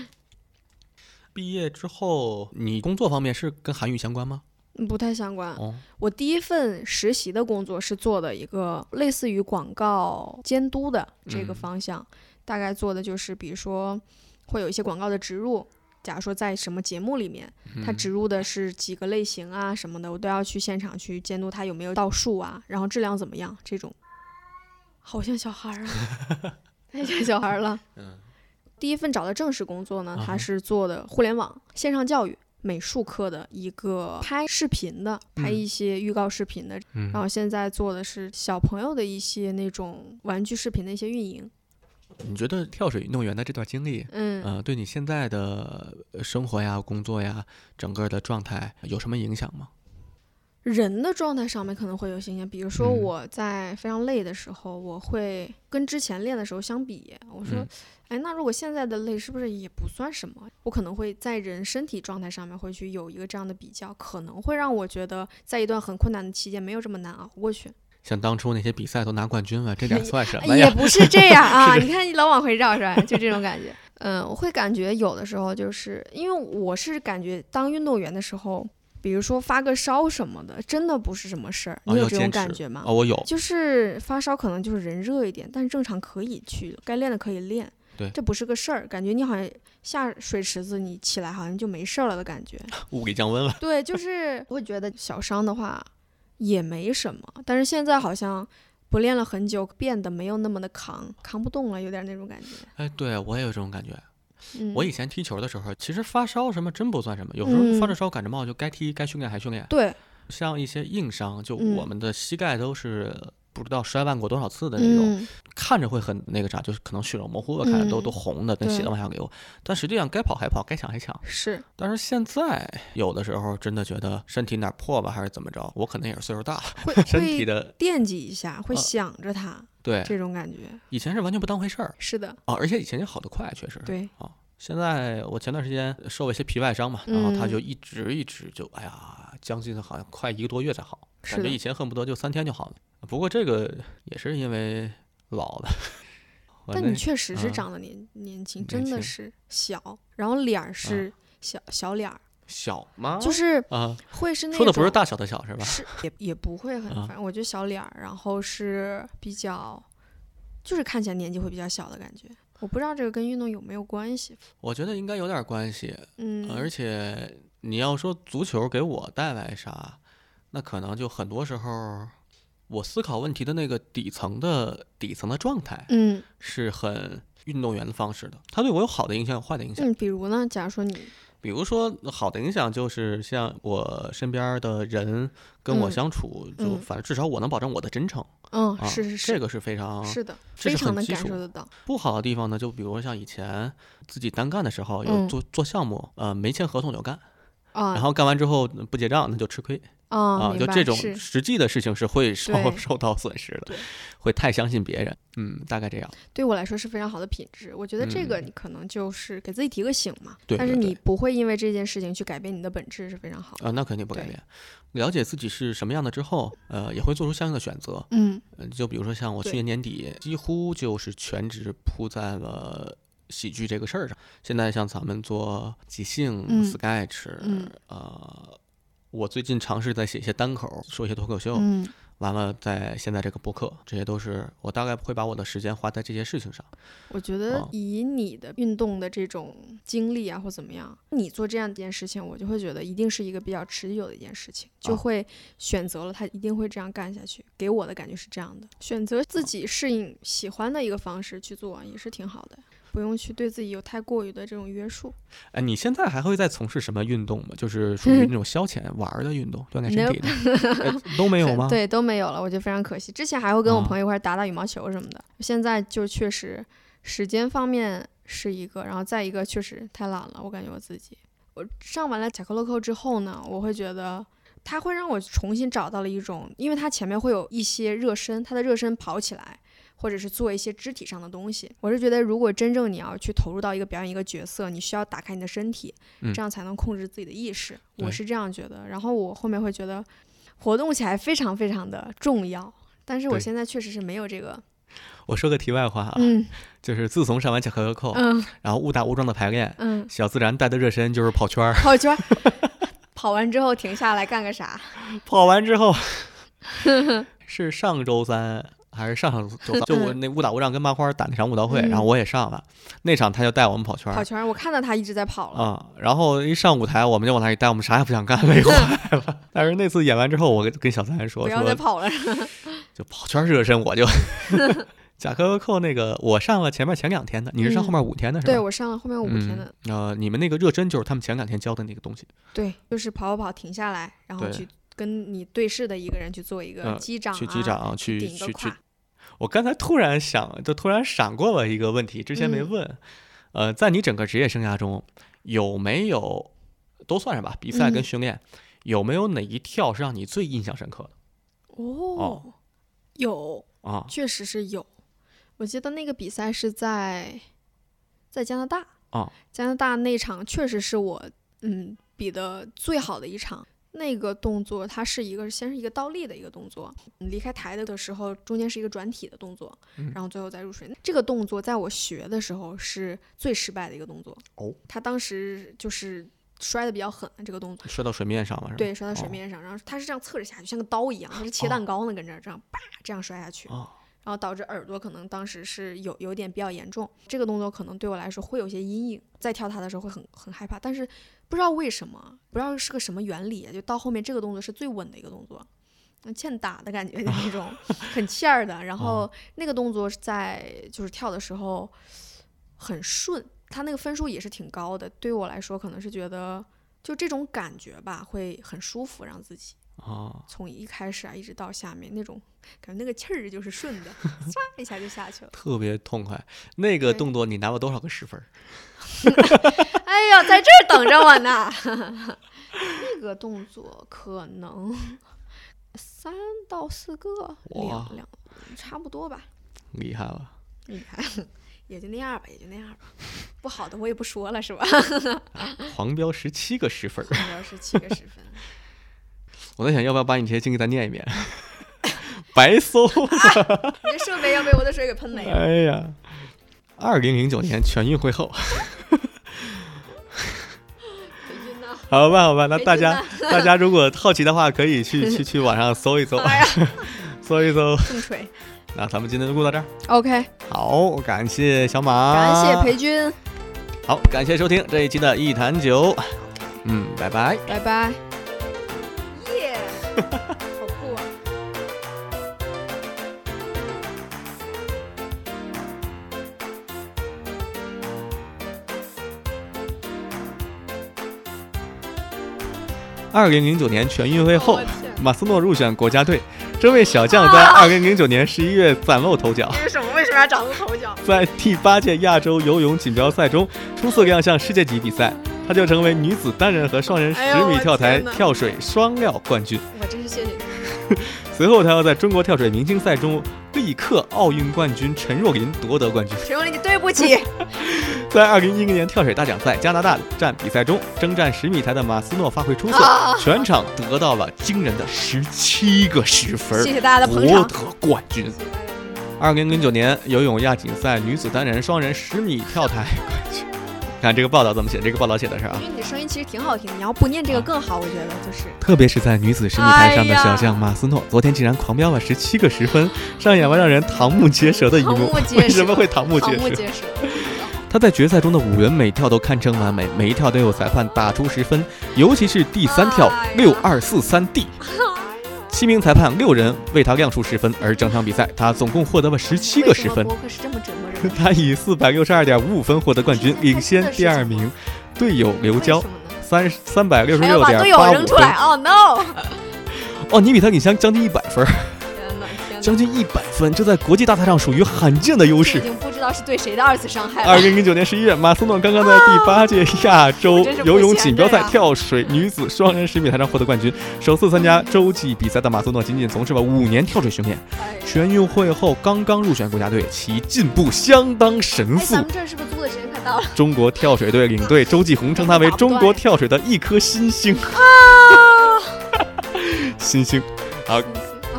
毕业之后，你工作方面是跟韩语相关吗？不太相关。哦，我第一份实习的工作是做的一个类似于广告监督的这个嗯方向，大概做的就是，比如说会有一些广告的植入，假如说在什么节目里面，它嗯植入的是几个类型啊什么的，我都要去现场去监督他有没有到数啊，然后质量怎么样这种。好像小孩儿啊，太像小孩儿了。嗯第一份找的正式工作呢他，是做的互联网线上教育美术课的一个拍视频的，拍嗯一些预告视频的。嗯然后现在做的是小朋友的一些那种玩具视频的一些运营。你觉得跳水运动员的这段经历，嗯，呃，对你现在的呃生活呀、工作呀、整个的状态有什么影响吗？人的状态上面可能会有影响，比如说嗯我在非常累的时候，我会跟之前练的时候相比，我说，嗯哎，那如果现在的累是不是也不算什么？我可能会在人身体状态上面会去有一个这样的比较，可能会让我觉得在一段很困难的期间没有这么难熬过去。像当初那些比赛都拿冠军了，这点算什么呀？也 不是这样啊，你看你老往回绕是吧？就这种感觉。嗯，我会感觉有的时候就是因为我是感觉当运动员的时候，比如说发个烧什么的，真的不是什么事儿。啊你有这种感觉吗？哦，我有，就是发烧可能就是人热一点，但是正常可以去，该练的可以练。对这不是个事儿，感觉你好像下水池子，你起来好像就没事儿了的感觉。物理降温了。对，就是会觉得小伤的话也没什么，但是现在好像不练了很久，变得没有那么的扛，扛不动了，有点那种感觉。哎，对我也有这种感觉。嗯，我以前踢球的时候，其实发烧什么真不算什么，有时候发嗯着烧感着冒就该踢该训练还训练。对，像一些硬伤，就嗯我们的膝盖都是不知道摔烂过多少次的那种，嗯，看着会很那个啥，就是可能血肉模糊的，看着都、嗯。都红的，跟血都往下流。但实际上该跑还跑，该抢还抢。是，但是现在有的时候真的觉得身体哪儿破吧，还是怎么着，我可能也是岁数大了，会 身体的惦记一下，会呃。想着它，对，这种感觉。以前是完全不当回事儿。是的，啊，而且以前就好得快，确实。对，啊，现在我前段时间受了一些皮外伤嘛，然后他嗯就一直一直就哎呀，将近好像快一个多月才好，感觉以前恨不得就三天就好了。不过这个也是因为老了。但你确实是啊长得年、年轻，真的是小，然后脸儿是小、小脸儿，小吗？就是啊，会是那种说的不是大小的小是吧？是也也不会很，啊反正我觉得小脸儿，然后是比较，就是看起来年纪会比较小的感觉。我不知道这个跟运动有没有关系。我觉得应该有点关系，嗯，而且你要说足球给我带来啥，那可能就很多时候，我思考问题的那个底层的底层的状态嗯是很运动员的方式的，他对我有好的影响，有坏的影响。嗯，比如呢，假如说你比如说好的影响就是像我身边的人跟我嗯相处，就嗯反正至少我能保证我的真诚嗯啊，是是是这个是非常是的，非常能很基础感受得到。不好的地方呢，就比如说像以前自己单干的时候，有嗯做做项目，呃，没签合同就干，啊然后干完之后不结账，那就吃亏啊，啊，就这种实际的事情是会受 受到损失的，会太相信别人，嗯，大概这样。对我来说是非常好的品质。我觉得这个嗯你可能就是给自己提个醒嘛，对但是你不会因为这件事情去改变你的本质，是非常好的。啊，那肯定不改变。了解自己是什么样的之后，呃，也会做出相应的选择。嗯呃，就比如说像我去年年底，几乎就是全职扑在了喜剧这个事儿上。现在像咱们做即兴、嗯 sketch，嗯呃，我最近尝试在写一些单口，说一些脱口秀，嗯，完了在现在这个播客，这些都是我大概会把我的时间花在这些事情上。我觉得啊以你的运动的这种经历啊，或怎么样，你做这样一件事情，我就会觉得一定是一个比较持久的一件事情，就啊会选择了他一定会这样干下去。给我的感觉是这样的，选择自己适应喜欢的一个方式去做，也是挺好的，不用去对自己有太过于的这种约束。哎，你现在还会在从事什么运动吗？就是属于那种消遣玩儿的运动，锻炼身体的，呃都没有吗？对，都没有了，我觉得非常可惜。之前还会跟我啊朋友一块儿打打羽毛球什么的，现在就确实时间方面是一个，然后再一个确实太懒了，我感觉我自己。我上完了贾克洛克之后呢，我会觉得它会让我重新找到了一种，因为它前面会有一些热身，它的热身跑起来或者是做一些肢体上的东西。我是觉得，如果真正你要去投入到一个表演一个角色，你需要打开你的身体，嗯这样才能控制自己的意识。对我是这样觉得。然后我后面会觉得，活动起来非常非常的重要。但是我现在确实是没有这个，我说个题外话啊，嗯就是自从上完巧克力扣，嗯然后误打误撞的排练，嗯，小自然带的热身就是跑圈儿，跑圈儿，跑完之后停下来干个啥？跑完之后是上周三还是上上？就我那误打误撞跟麻花打那场舞蹈会，嗯然后我也上了，那场他就带我们跑圈儿跑圈儿，我看到他一直在跑了。啊、然后一上舞台我们就往那一待，我们啥也不想干，累坏了。但是那次演完之后，我跟跟小三说不要再，跑了，就跑圈儿热身，我就。甲壳扣那个，我上了前面前两天的，你是上后面五天的是吧？对我上了后面五天的，嗯。呃，你们那个热身就是他们前两天教的那个东西。对，就是跑跑跑停下来，然后去跟你对视的一个人去做一个嗯击掌、啊去击掌啊，去去去胯。我刚才突然想，就突然闪过了一个问题，之前没嗯问。呃，在你整个职业生涯中，有没有都算上吧，比赛跟嗯训练，有没有哪一跳是让你最印象深刻的哦，有，啊？确实是有。我记得那个比赛是在在加拿大啊，加拿大那场确实是我嗯比的最好的一场。那个动作它是一个先是一个倒立的一个动作，嗯离开台的的时候中间是一个转体的动作，嗯然后最后再入水。这个动作在我学的时候是最失败的一个动作。哦，他当时就是摔的比较狠，这个动作。摔到水面上了？对，摔到水哦面上，然后他是这样侧着下去，像个刀一样，他是切哦蛋糕呢，跟这儿这样啪这样摔下去，哦，然后导致耳朵可能当时是有有点比较严重。这个动作可能对我来说会有些阴影，在跳它的时候会很很害怕，但是不知道为什么，不知道是个什么原理，就到后面这个动作是最稳的一个动作。嗯欠打的感觉的那种，很欠儿的。然后那个动作是在就是跳的时候很顺，他那个分数也是挺高的。对于我来说，可能是觉得就这种感觉吧，会很舒服，让自己啊，从一开始啊一直到下面那种感觉，那个气儿就是顺的，唰一下就下去了。特别痛快。那个动作你拿了多少个十分儿？哎呀，在这儿等着我呢。那个动作可能三到四个，两两差不多吧。厉害了！厉害，也就那样吧，也就那样吧。不好的我也不说了，是吧？黄标十七个十分儿。主要是七个十分。我在想，要不要把你这些经历再念一遍？白搜。你这设备要被我的水给喷没了。哎呀，二零零九年全运会后？好吧，好吧，那大家大家如果好奇的话，可以去去去网上搜一搜，哎，搜一搜。重锤。那咱们今天就录到这儿，OK，好，感谢小马，感谢裴军，好，感谢收听这一期的《一坛酒》，嗯，拜拜。拜拜。二零零九年全运会后马斯诺入选国家队。这位小将在二零零九年十一月崭露头角，为什么为什么要崭露头角？在第八届亚洲游泳锦标赛中初次亮相世界级比赛，他就成为女子单人和双人十米跳台跳水双料冠军。我真是谢谢你。随后，他又在中国跳水明星赛中力克奥运冠军陈若琳夺得冠军。陈若琳，你对不起。在二零一零年跳水大奖赛加拿大站比赛中，征战十米台的马斯诺发挥出色，啊全场得到了惊人的十七个十分，谢谢大家的捧夺场。得冠军。二零零九年游泳亚锦赛女子单人、双人十米跳台冠军。看这个报道怎么写？这个报道写的是啊因，为你的声音其实挺好听的，你要不念这个更好，我觉得就是。特别是在女子十米台上的小将马斯诺，昨天竟然狂飙了十七个十分，上演了让人瞠目结舌的一幕。瞠目结舌为什么会瞠目结舌？他在决赛中的五人每跳都堪称完美，每一跳都有裁判打出十分，尤其是第三跳六二四三 D，七名裁判六人为他亮出十分，而整场比赛他总共获得了十七个十分为什么。播客是这么折磨人。他以四百六十二点五五分获得冠军，领先第二名队友刘娇三三百六十六点八五分。扔出来？哦 no！哦，你比他领先将近一百分！将近一百分，这在国际大赛上属于罕见的优势。已经不知道是对谁的二次伤害了。二零零九年十一月，马苏诺刚刚在第八届亚洲 游泳锦标赛跳水女子双人十米台上获得冠军。首次参加洲际比赛的马苏诺仅仅从事了五年跳水训练，全运会后刚刚入选国家队，其进步相当神速。咱们这是不是租的时间快到了？中国跳水队领队周继红称他为中国跳水的一颗新星。啊，新星，好，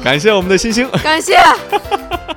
感谢我们的星星，感谢。